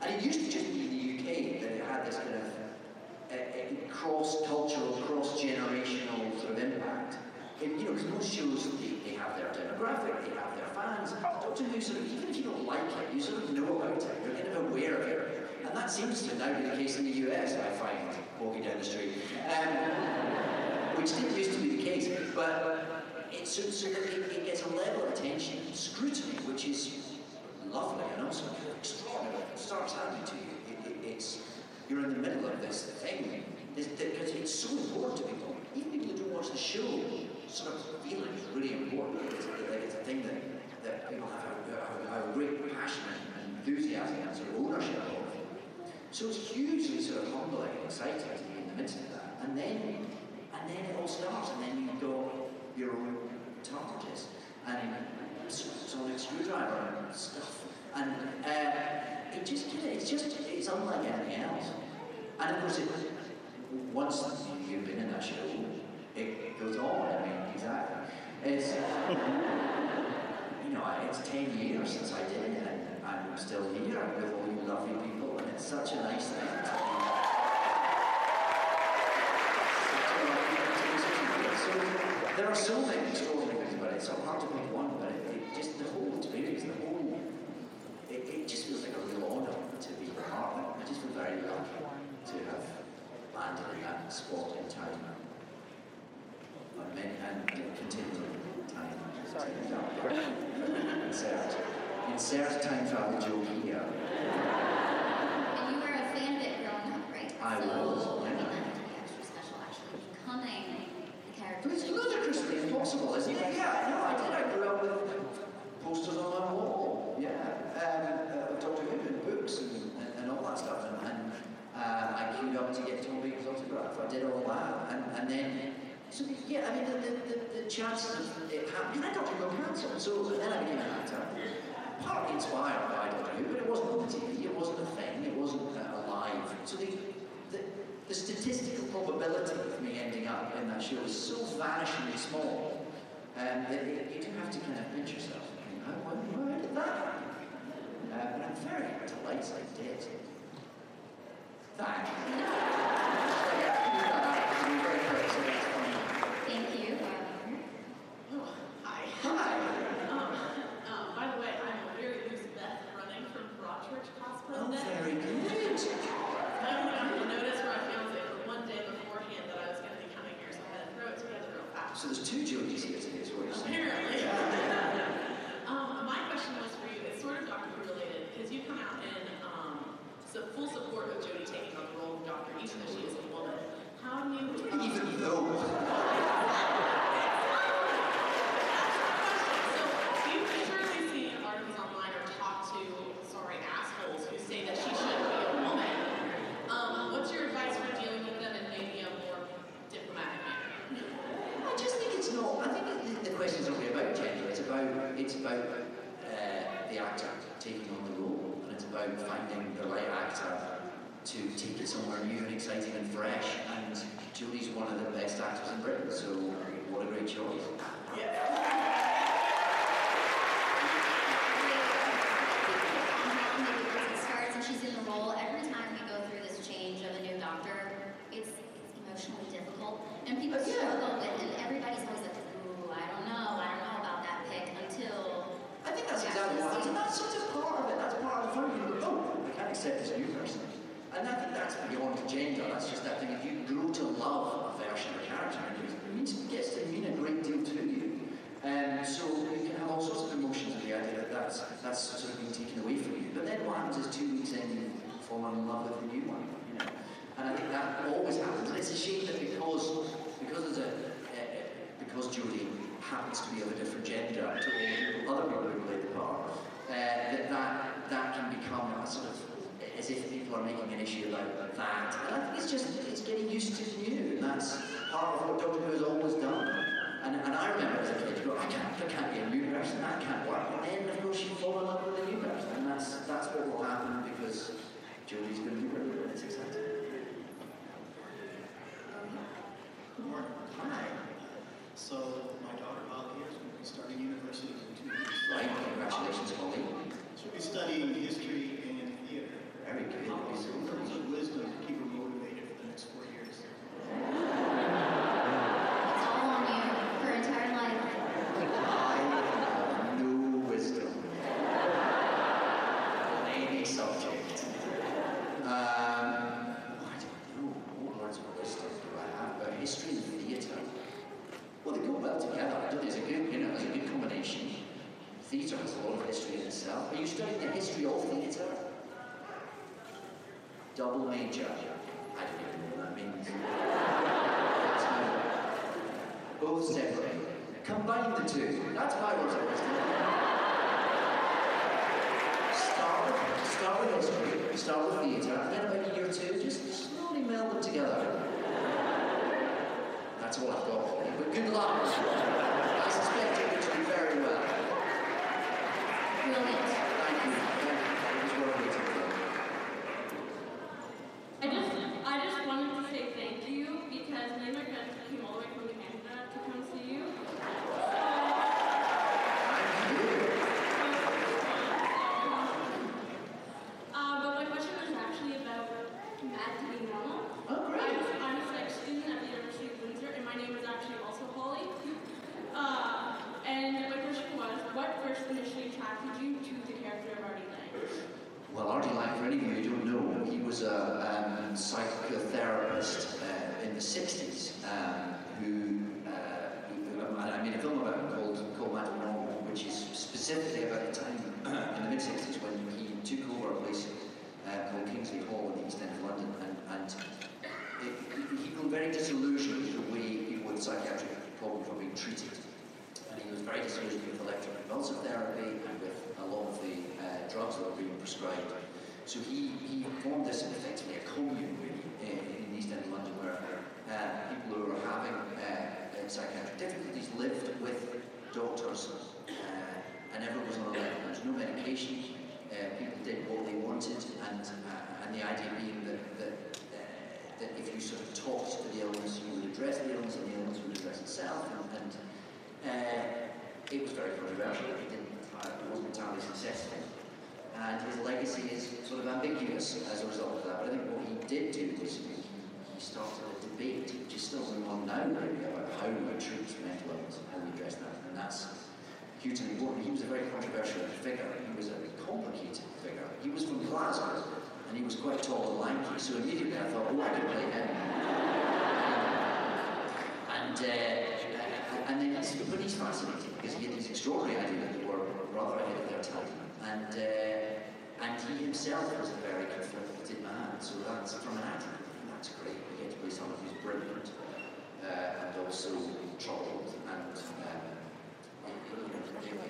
And it used to just be in the UK that it had this kind of uh, uh cross-cultural, cross-generational sort of impact. You know, because most shows, they, they have their demographic, they have their fans. Doctor Who sort of, even if you don't like it, you sort of know about it. You're kind of aware of it. And that seems to now be the case in the US, I find, walking down the street. Um, which didn't used to be the case, but it's so, so that it, it gets a level of attention, scrutiny, which is lovely and also extraordinary. It starts happening to you. It, it, it's you're in the middle of this thing because it's so important to people. Even people who don't watch the show sort of feel like it's really important. It's, it's a thing that, that people have a, a, a great passion and enthusiasm and sort of ownership of. So it's hugely sort of humbling and exciting to be in the midst of that. And then and then it all starts, and then you've got your own targets and sonic screwdriver and stuff. And uh, it just it's just it's unlike anything else. And of course, it, once you've been in that show, it goes on. I mean, exactly. It's you know, it's ten years since I did it, and I'm still here with all you lovely people, and it's such a nice thing. So there are so many extraordinary things about it. It's so hard to pick one, but it, it just the whole experience, the whole, it, it just feels like a real honour to be part of it. I just feel very lucky to have landed in that spot in time. And, many, and continuing time. Sorry. <laughs> Insert. Insert time travel joke here. And you were a fan of it growing up, right? I so, was, I mean, yeah. that had to be extra special actually becoming the character. But it's ludicrously impossible, isn't it? Yeah, no, I did. I grew up with posters on my wall, yeah, um, uh, Doctor Who and books and, and, and all that stuff. And, and uh, I queued up to get Toby's autograph. I did all that. And, and then, so yeah, I mean, the, the, the, the chances of it happening, I Doctor Who cancelled, so then I became an actor. Partly inspired by Doctor Who, but it wasn't on the TV, it wasn't a thing, it wasn't uh, alive. So the, the, statistical probability of me ending up in that show is so vanishingly small um, that you, do have to kind of pinch yourself and think, oh, why, why did that happen? Uh, but I'm very delighted I did. Thank you. Thank you. Oh, hi. Hi. Um, um, by the way, I'm a very loose Beth running from Broadchurch Hospital. Oh, very good. I only got to notice for my fiance for one day beforehand that I was going to be coming here, so I had to throw it together real fast. So there's two Jodies here start a debate, which is still going on now, about how we treat mental illness and how we address that. And that's hugely important. He was a very controversial figure. He was a complicated figure. He was from Glasgow, and he was quite tall and lanky, so immediately I thought, oh, I could play him. Um, and, uh, uh, and then, he's, but he's fascinating, because he had these extraordinary ideas that were rather ahead of their time. And, uh, and he himself was a very conflicted man, so that's from an that's great by some of his brilliant, uh, and also troubled and um,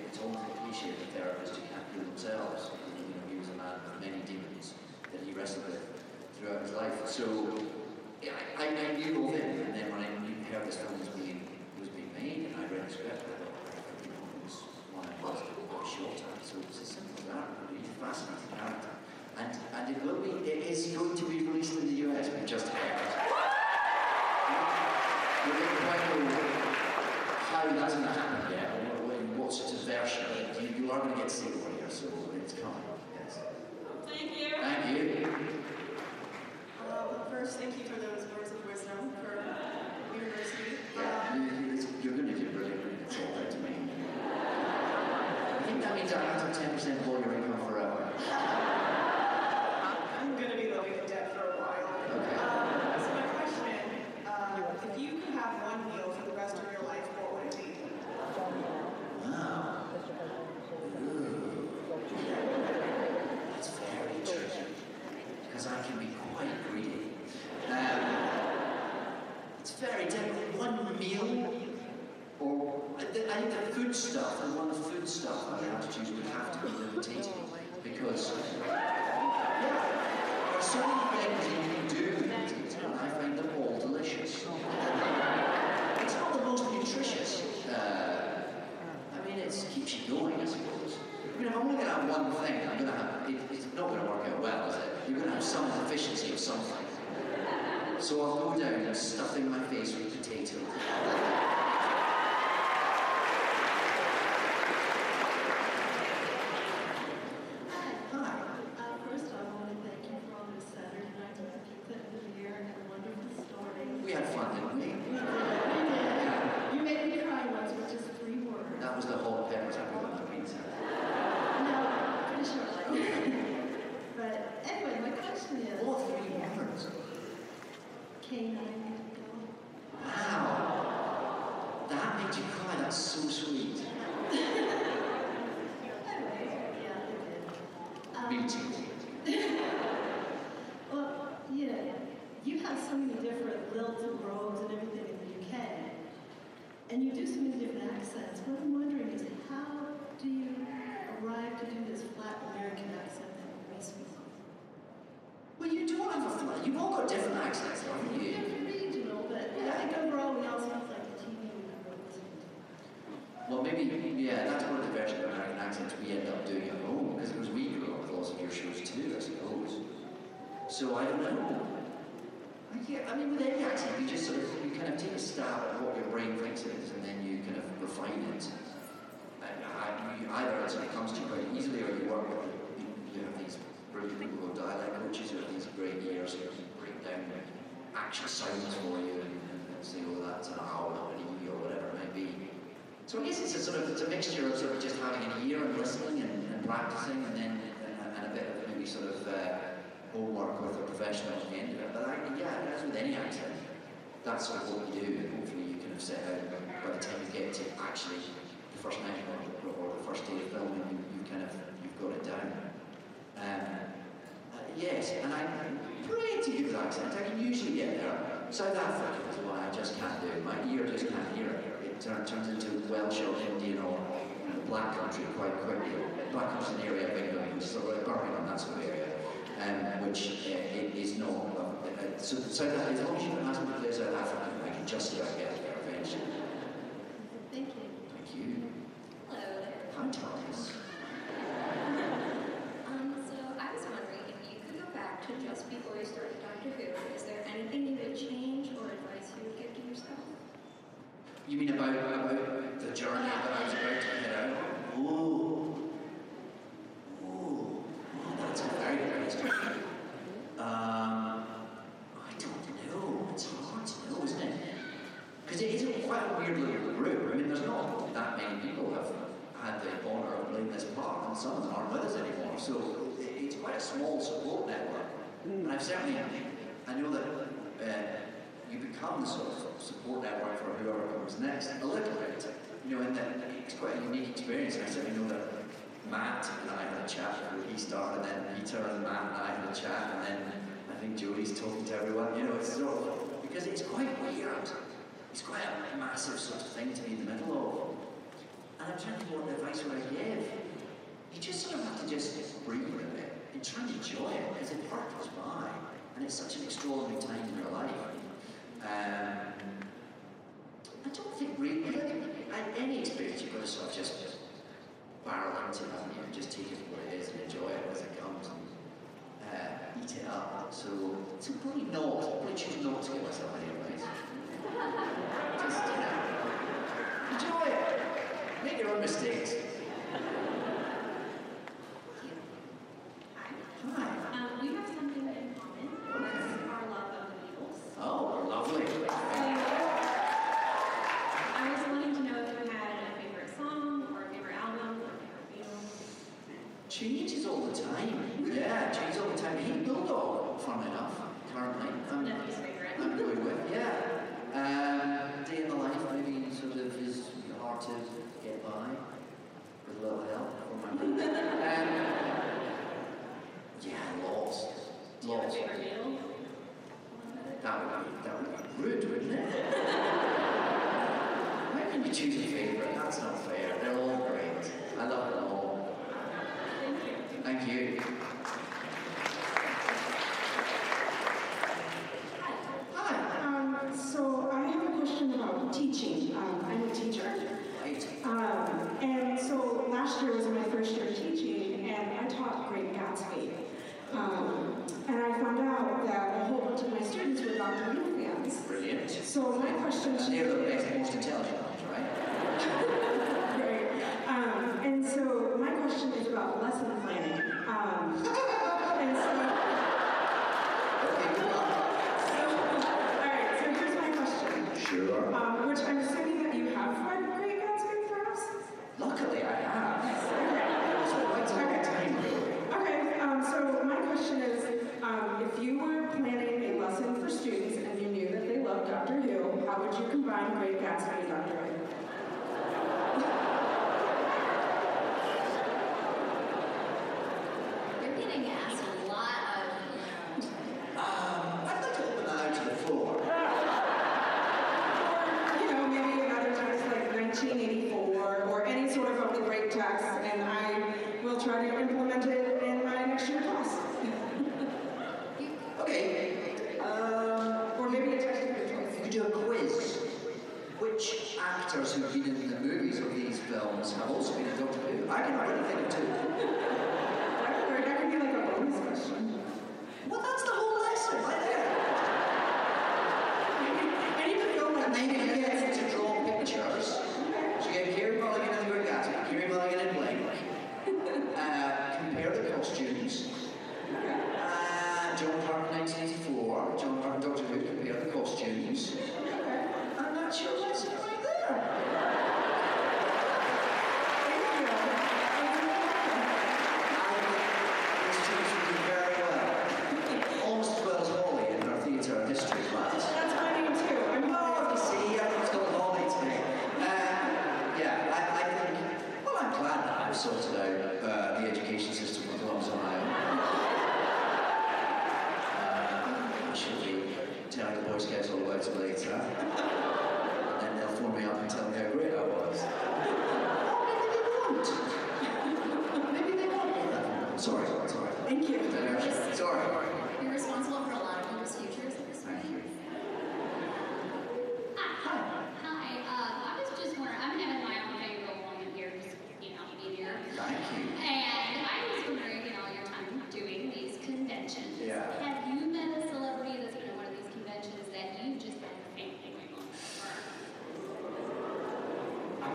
it's almost a cliche that therapists can't heal themselves. You know, he was a man with many demons that he wrestled with throughout his life. So yeah, I, I, knew all him, and then when I knew, heard this film was being was being made, and I read the script, I thought, you know, it was one I was quite short time." So it's as simple as that. Really fascinating character. And, and it will be, it is going to be released in the US, we just heard. we don't quite know how that's going to happen yet, or what sort of version. You, you are going to get to see it one year, so it's coming. Yes. Thank you. Thank you. First, thank you for the transformed in me. Yes, and I'm pretty good accent. I can usually get there. South African is what I just can't do. My ear just can't hear it. It turns into Welsh or Indian or black country quite quickly. Black country is an area of England, sort of Birmingham, that sort of area, um, which uh, it is not. Uh, uh so, so that, as long as you don't ask me to play South African, I can just about get there eventually.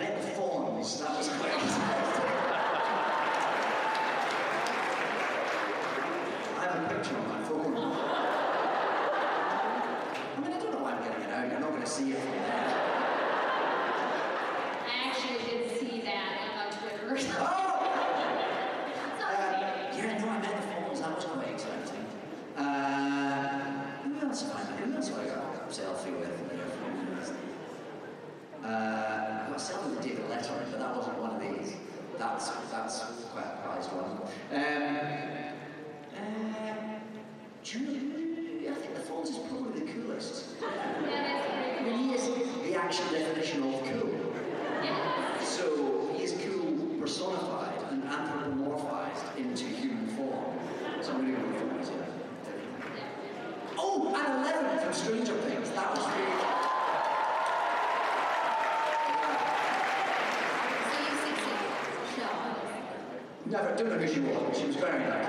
Let forth don't know who she was, but she was very nice.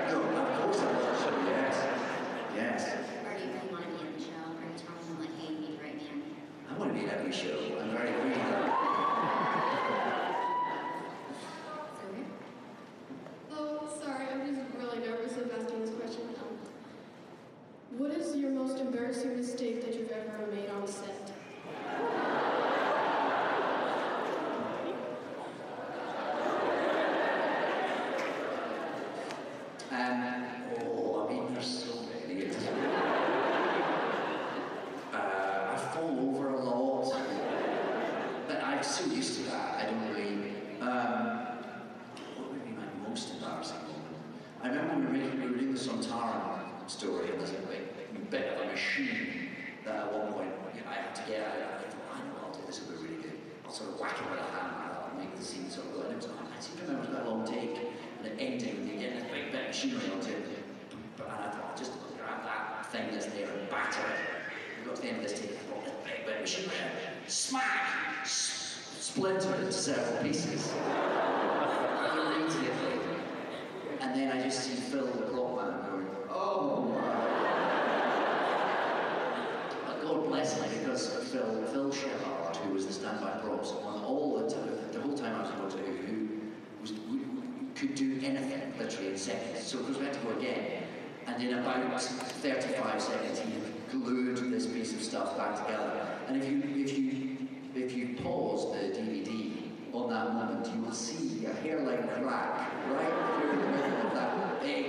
about 35 seconds he glued this piece of stuff back together. And if you, if you, if you pause the DVD on that moment, you will see a hairline crack right through the middle of that big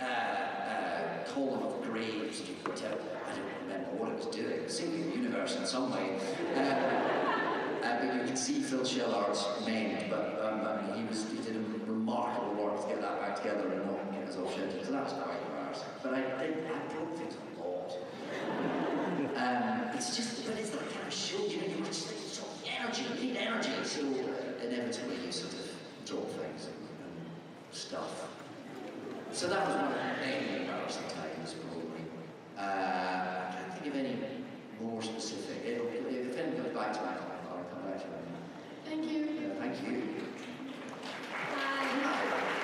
uh, uh, column of graves. Tell, I don't remember what it was doing, saving the universe in some way. Uh, Uh, but you can see Phil Shellard's mend, but um, mean, he was he did a remarkable work to get that back together and not get us all shouting. So that was quite but I, I, I broke things a lot. um, it's just, but it's that kind of show, you know, you just need sort energy, you need energy, so inevitably you sort of drop things and, and stuff. So that was one of the many embarrassing times, probably. Uh, I can't think of any more specific. It'll, it'll, if anything back to my comment, I'll come back to it. Thank you. Yeah, thank you. Bye. Bye.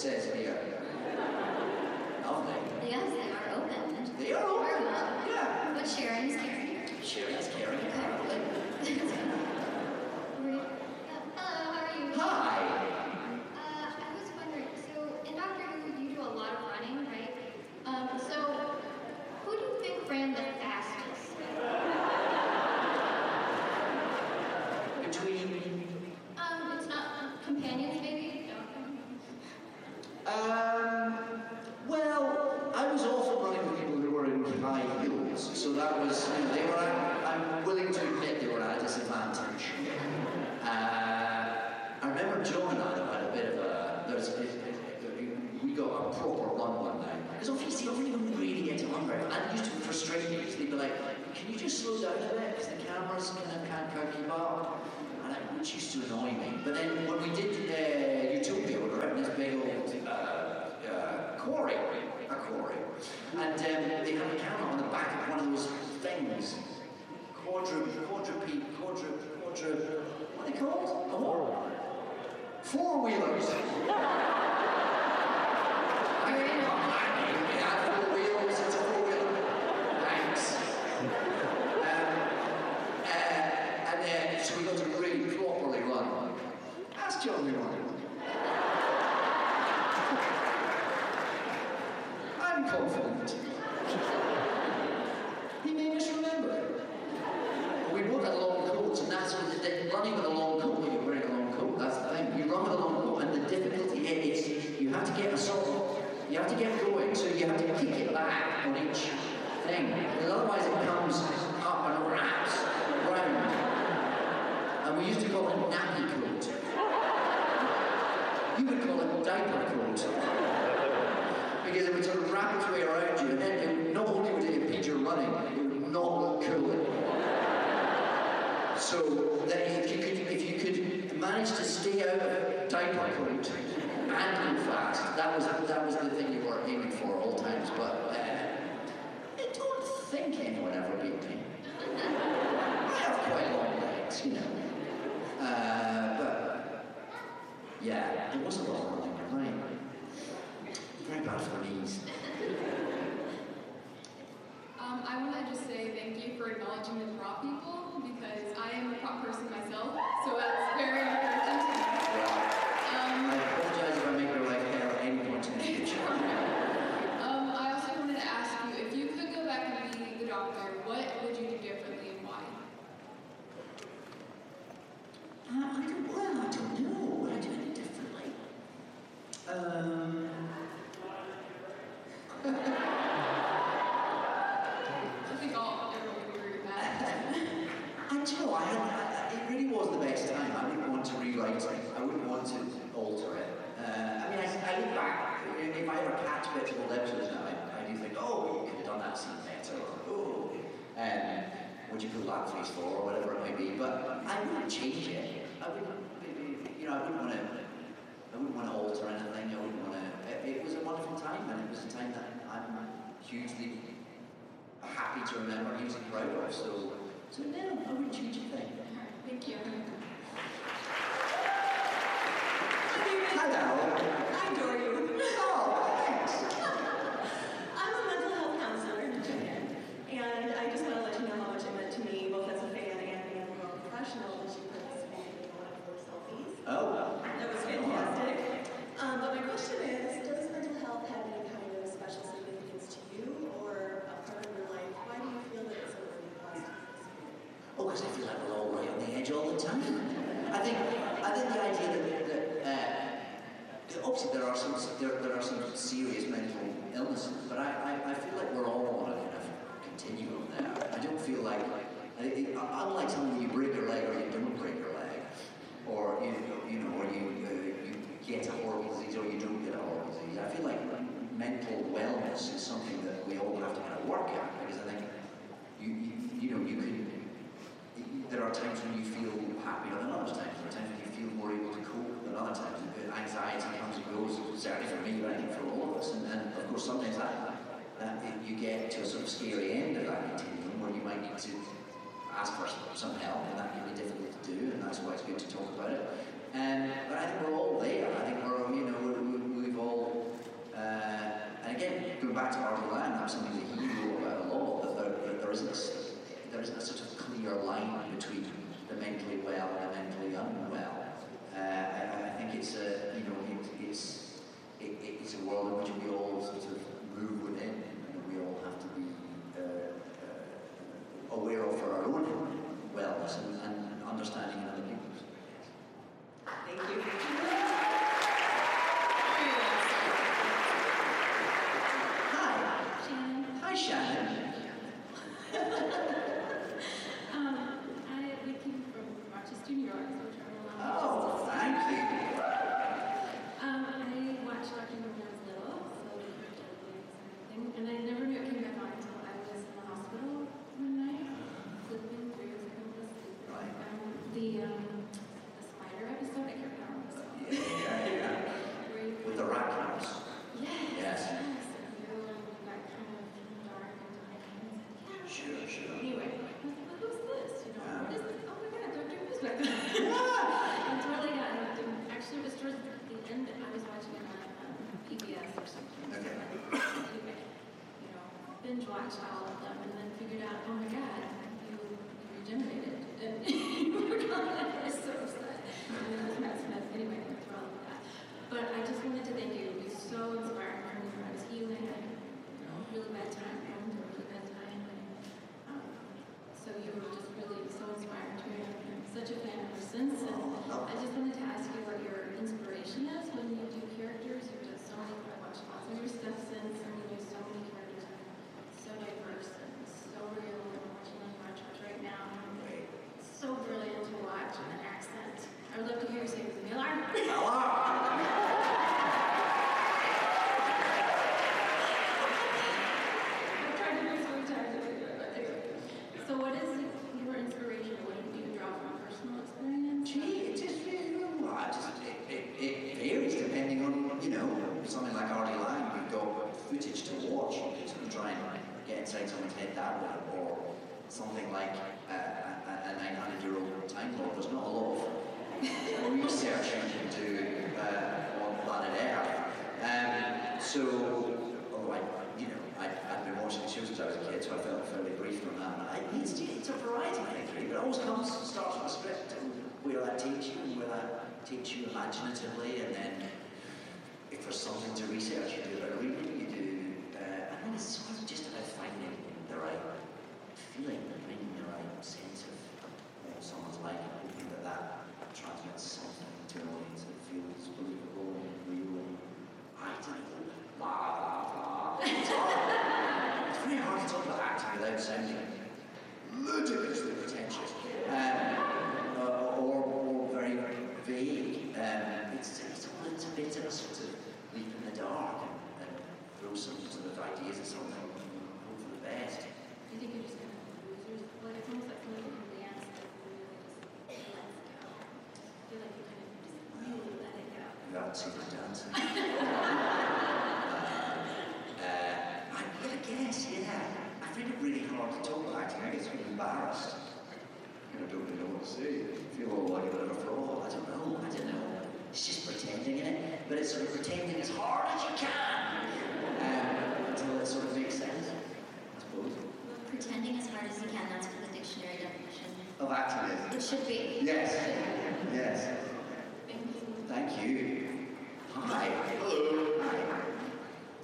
Says here. Lovely. Yes, they are open. They are open. Very well. Yeah. But sharing is caring. Sharing is caring, apparently. Hello, how are you? Hi. Uh, I was wondering, so in Doctor Who, you do a lot of running, right? Um, so who do you think ran the fastest? Between Um, it's not companions, maybe? Um, well, I was often running with people who were in high heels, know, they were, I'm, willing to admit they were at a disadvantage. Uh, I remember John and I had a bit of a, there's, we got a proper run one night. Because obviously, I wouldn't really get fast. And it used to frustrate me because they'd be like, can you just slow down a bit? Because the cameras kind of can't, keep up. And it which used to annoy me. But then when we did uh, Utopia, we were in this big old uh, uh, quarry, a quarry, and um, they had a camera on the back of one of those things, quadru, quadrupede, quadru, quadru, what are they called? Oh, four wheelers. I <laughs> can't remember. It had four wheels. It's a four wheeler. Thanks. Um, uh, and then, so we got to really properly run. Ask John we. I'm confident. He made us remember. We both had long coats, and that's what the, the, running with a long coat, when you're wearing a long coat, that's the thing. You run with a long coat, and the difficulty is you have to get a sort of, you have to get going, so you have to kick it back on each thing. Because otherwise it comes up and wraps round. And we used to call it nappy coat. You it diaper coat. Because it would sort of wrap its way around you, and then it not only would it impede your running, it would not look cool. So that if you could, if you could manage to stay out of diaper coat and go fast, that was that was the thing you were aiming for all times. But uh, I don't think anyone ever beat me. I have quite long legs, you know. Uh, but yeah, it was a lot Um, I want to just say thank you for acknowledging the prop people because I am a prop person myself, so that's very encouraging to me. I apologize if I make your life hell at any point in the future. Um, I also wanted to ask you if you could go back and be the doctor, what would you do differently and why? Uh, I don't, well, I don't know. Would I do any differently? Um, <laughs> I think would agree with that. Do you know, it really was the best time. I wouldn't want to rewrite it. I wouldn't want to alter it. Uh, I mean, I, I look back, if I ever catch bits of old episodes now, I, I do think, oh, you could have done that scene better, oh, um, would you put that face for, or whatever it might be. But I wouldn't change it. I wouldn't, you know, I wouldn't want to, I wouldn't want to alter anything. I wouldn't want to, it, it was a wonderful time, and it was a time that I'm hugely happy to remember, hugely proud of. So, so no, I wouldn't change a thing. Thank you. Hello. dancing and dancing. uh, I'm going to guess, yeah. I find it really hard to talk about it. I get so embarrassed. I don't really know what to say. I feel all like a bit of a fraud. I don't know. I don't know. It's just pretending, in it? But it's sort of pretending as hard as you can um, until it sort of makes sense, I suppose. Well, pretending as hard as you can, that's what the dictionary definition of acting is. Oh, it should be. Yes. Yes. Thank you. Thank you. Hi. Hello.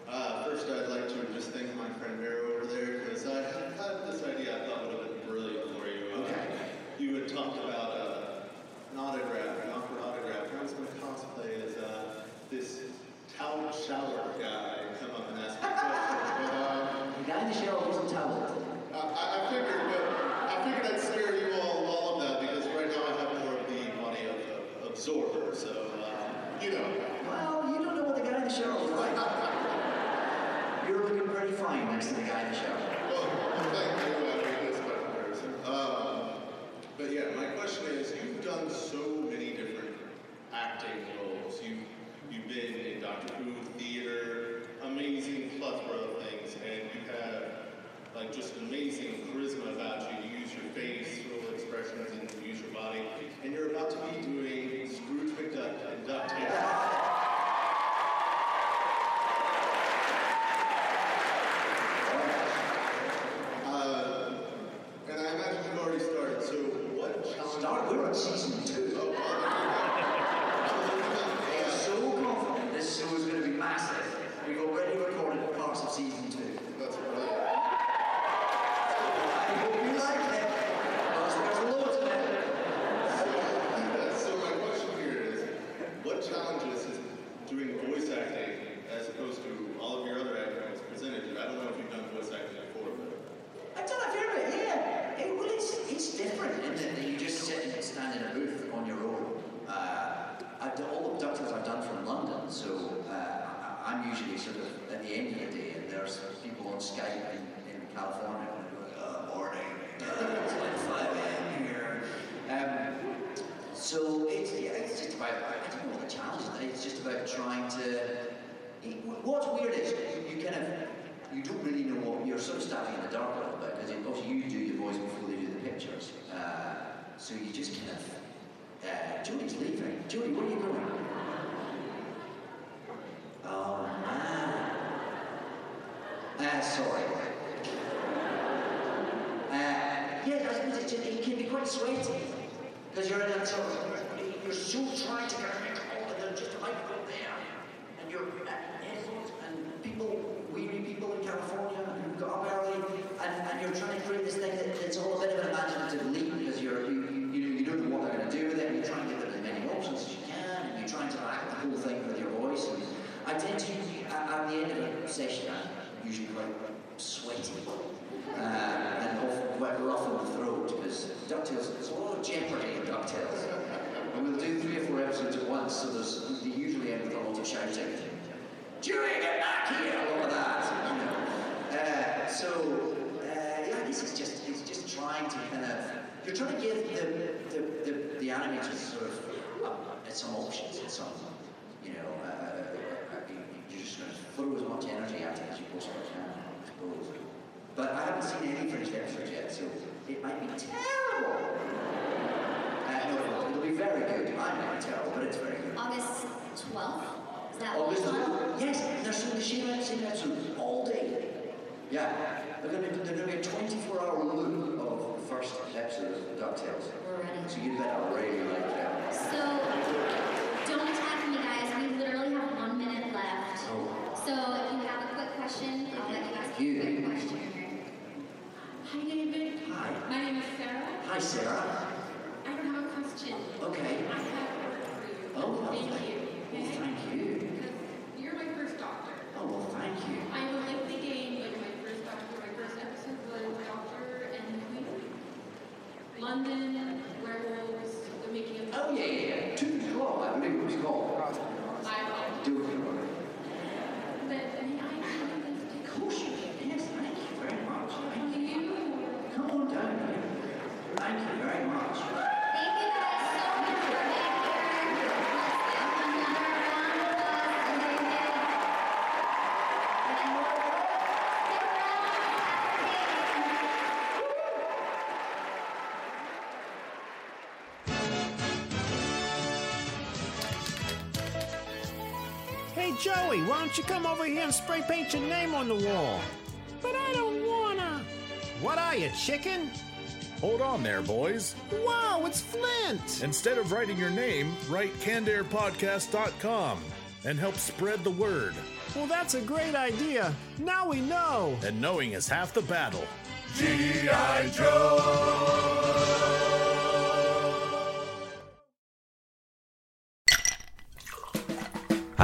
Uh, first, I'd like to just thank my friend Vero over there because I had, this idea I thought would have been brilliant for you. Okay. You had talked about uh, knotted wrap been in Doctor Who, theater, amazing plethora of things, and you have like just amazing charisma about you. You use your face, your expressions, and you use your body, and you're about to be doing Scrooge McDuck and DuckTales. Hi. My name is Sarah. Hi, Sarah. I have a question. Okay. I have a for you. Oh, lovely. Thank you. Okay? Thank you. Joey, why don't you come over here and spray paint your name on the wall? But I don't wanna. What are you, chicken? Hold on there, boys. Wow, it's Flint! Instead of writing your name, write candairpodcast.com and help spread the word. Well, that's a great idea. Now we know. And knowing is half the battle. G.I. Joe!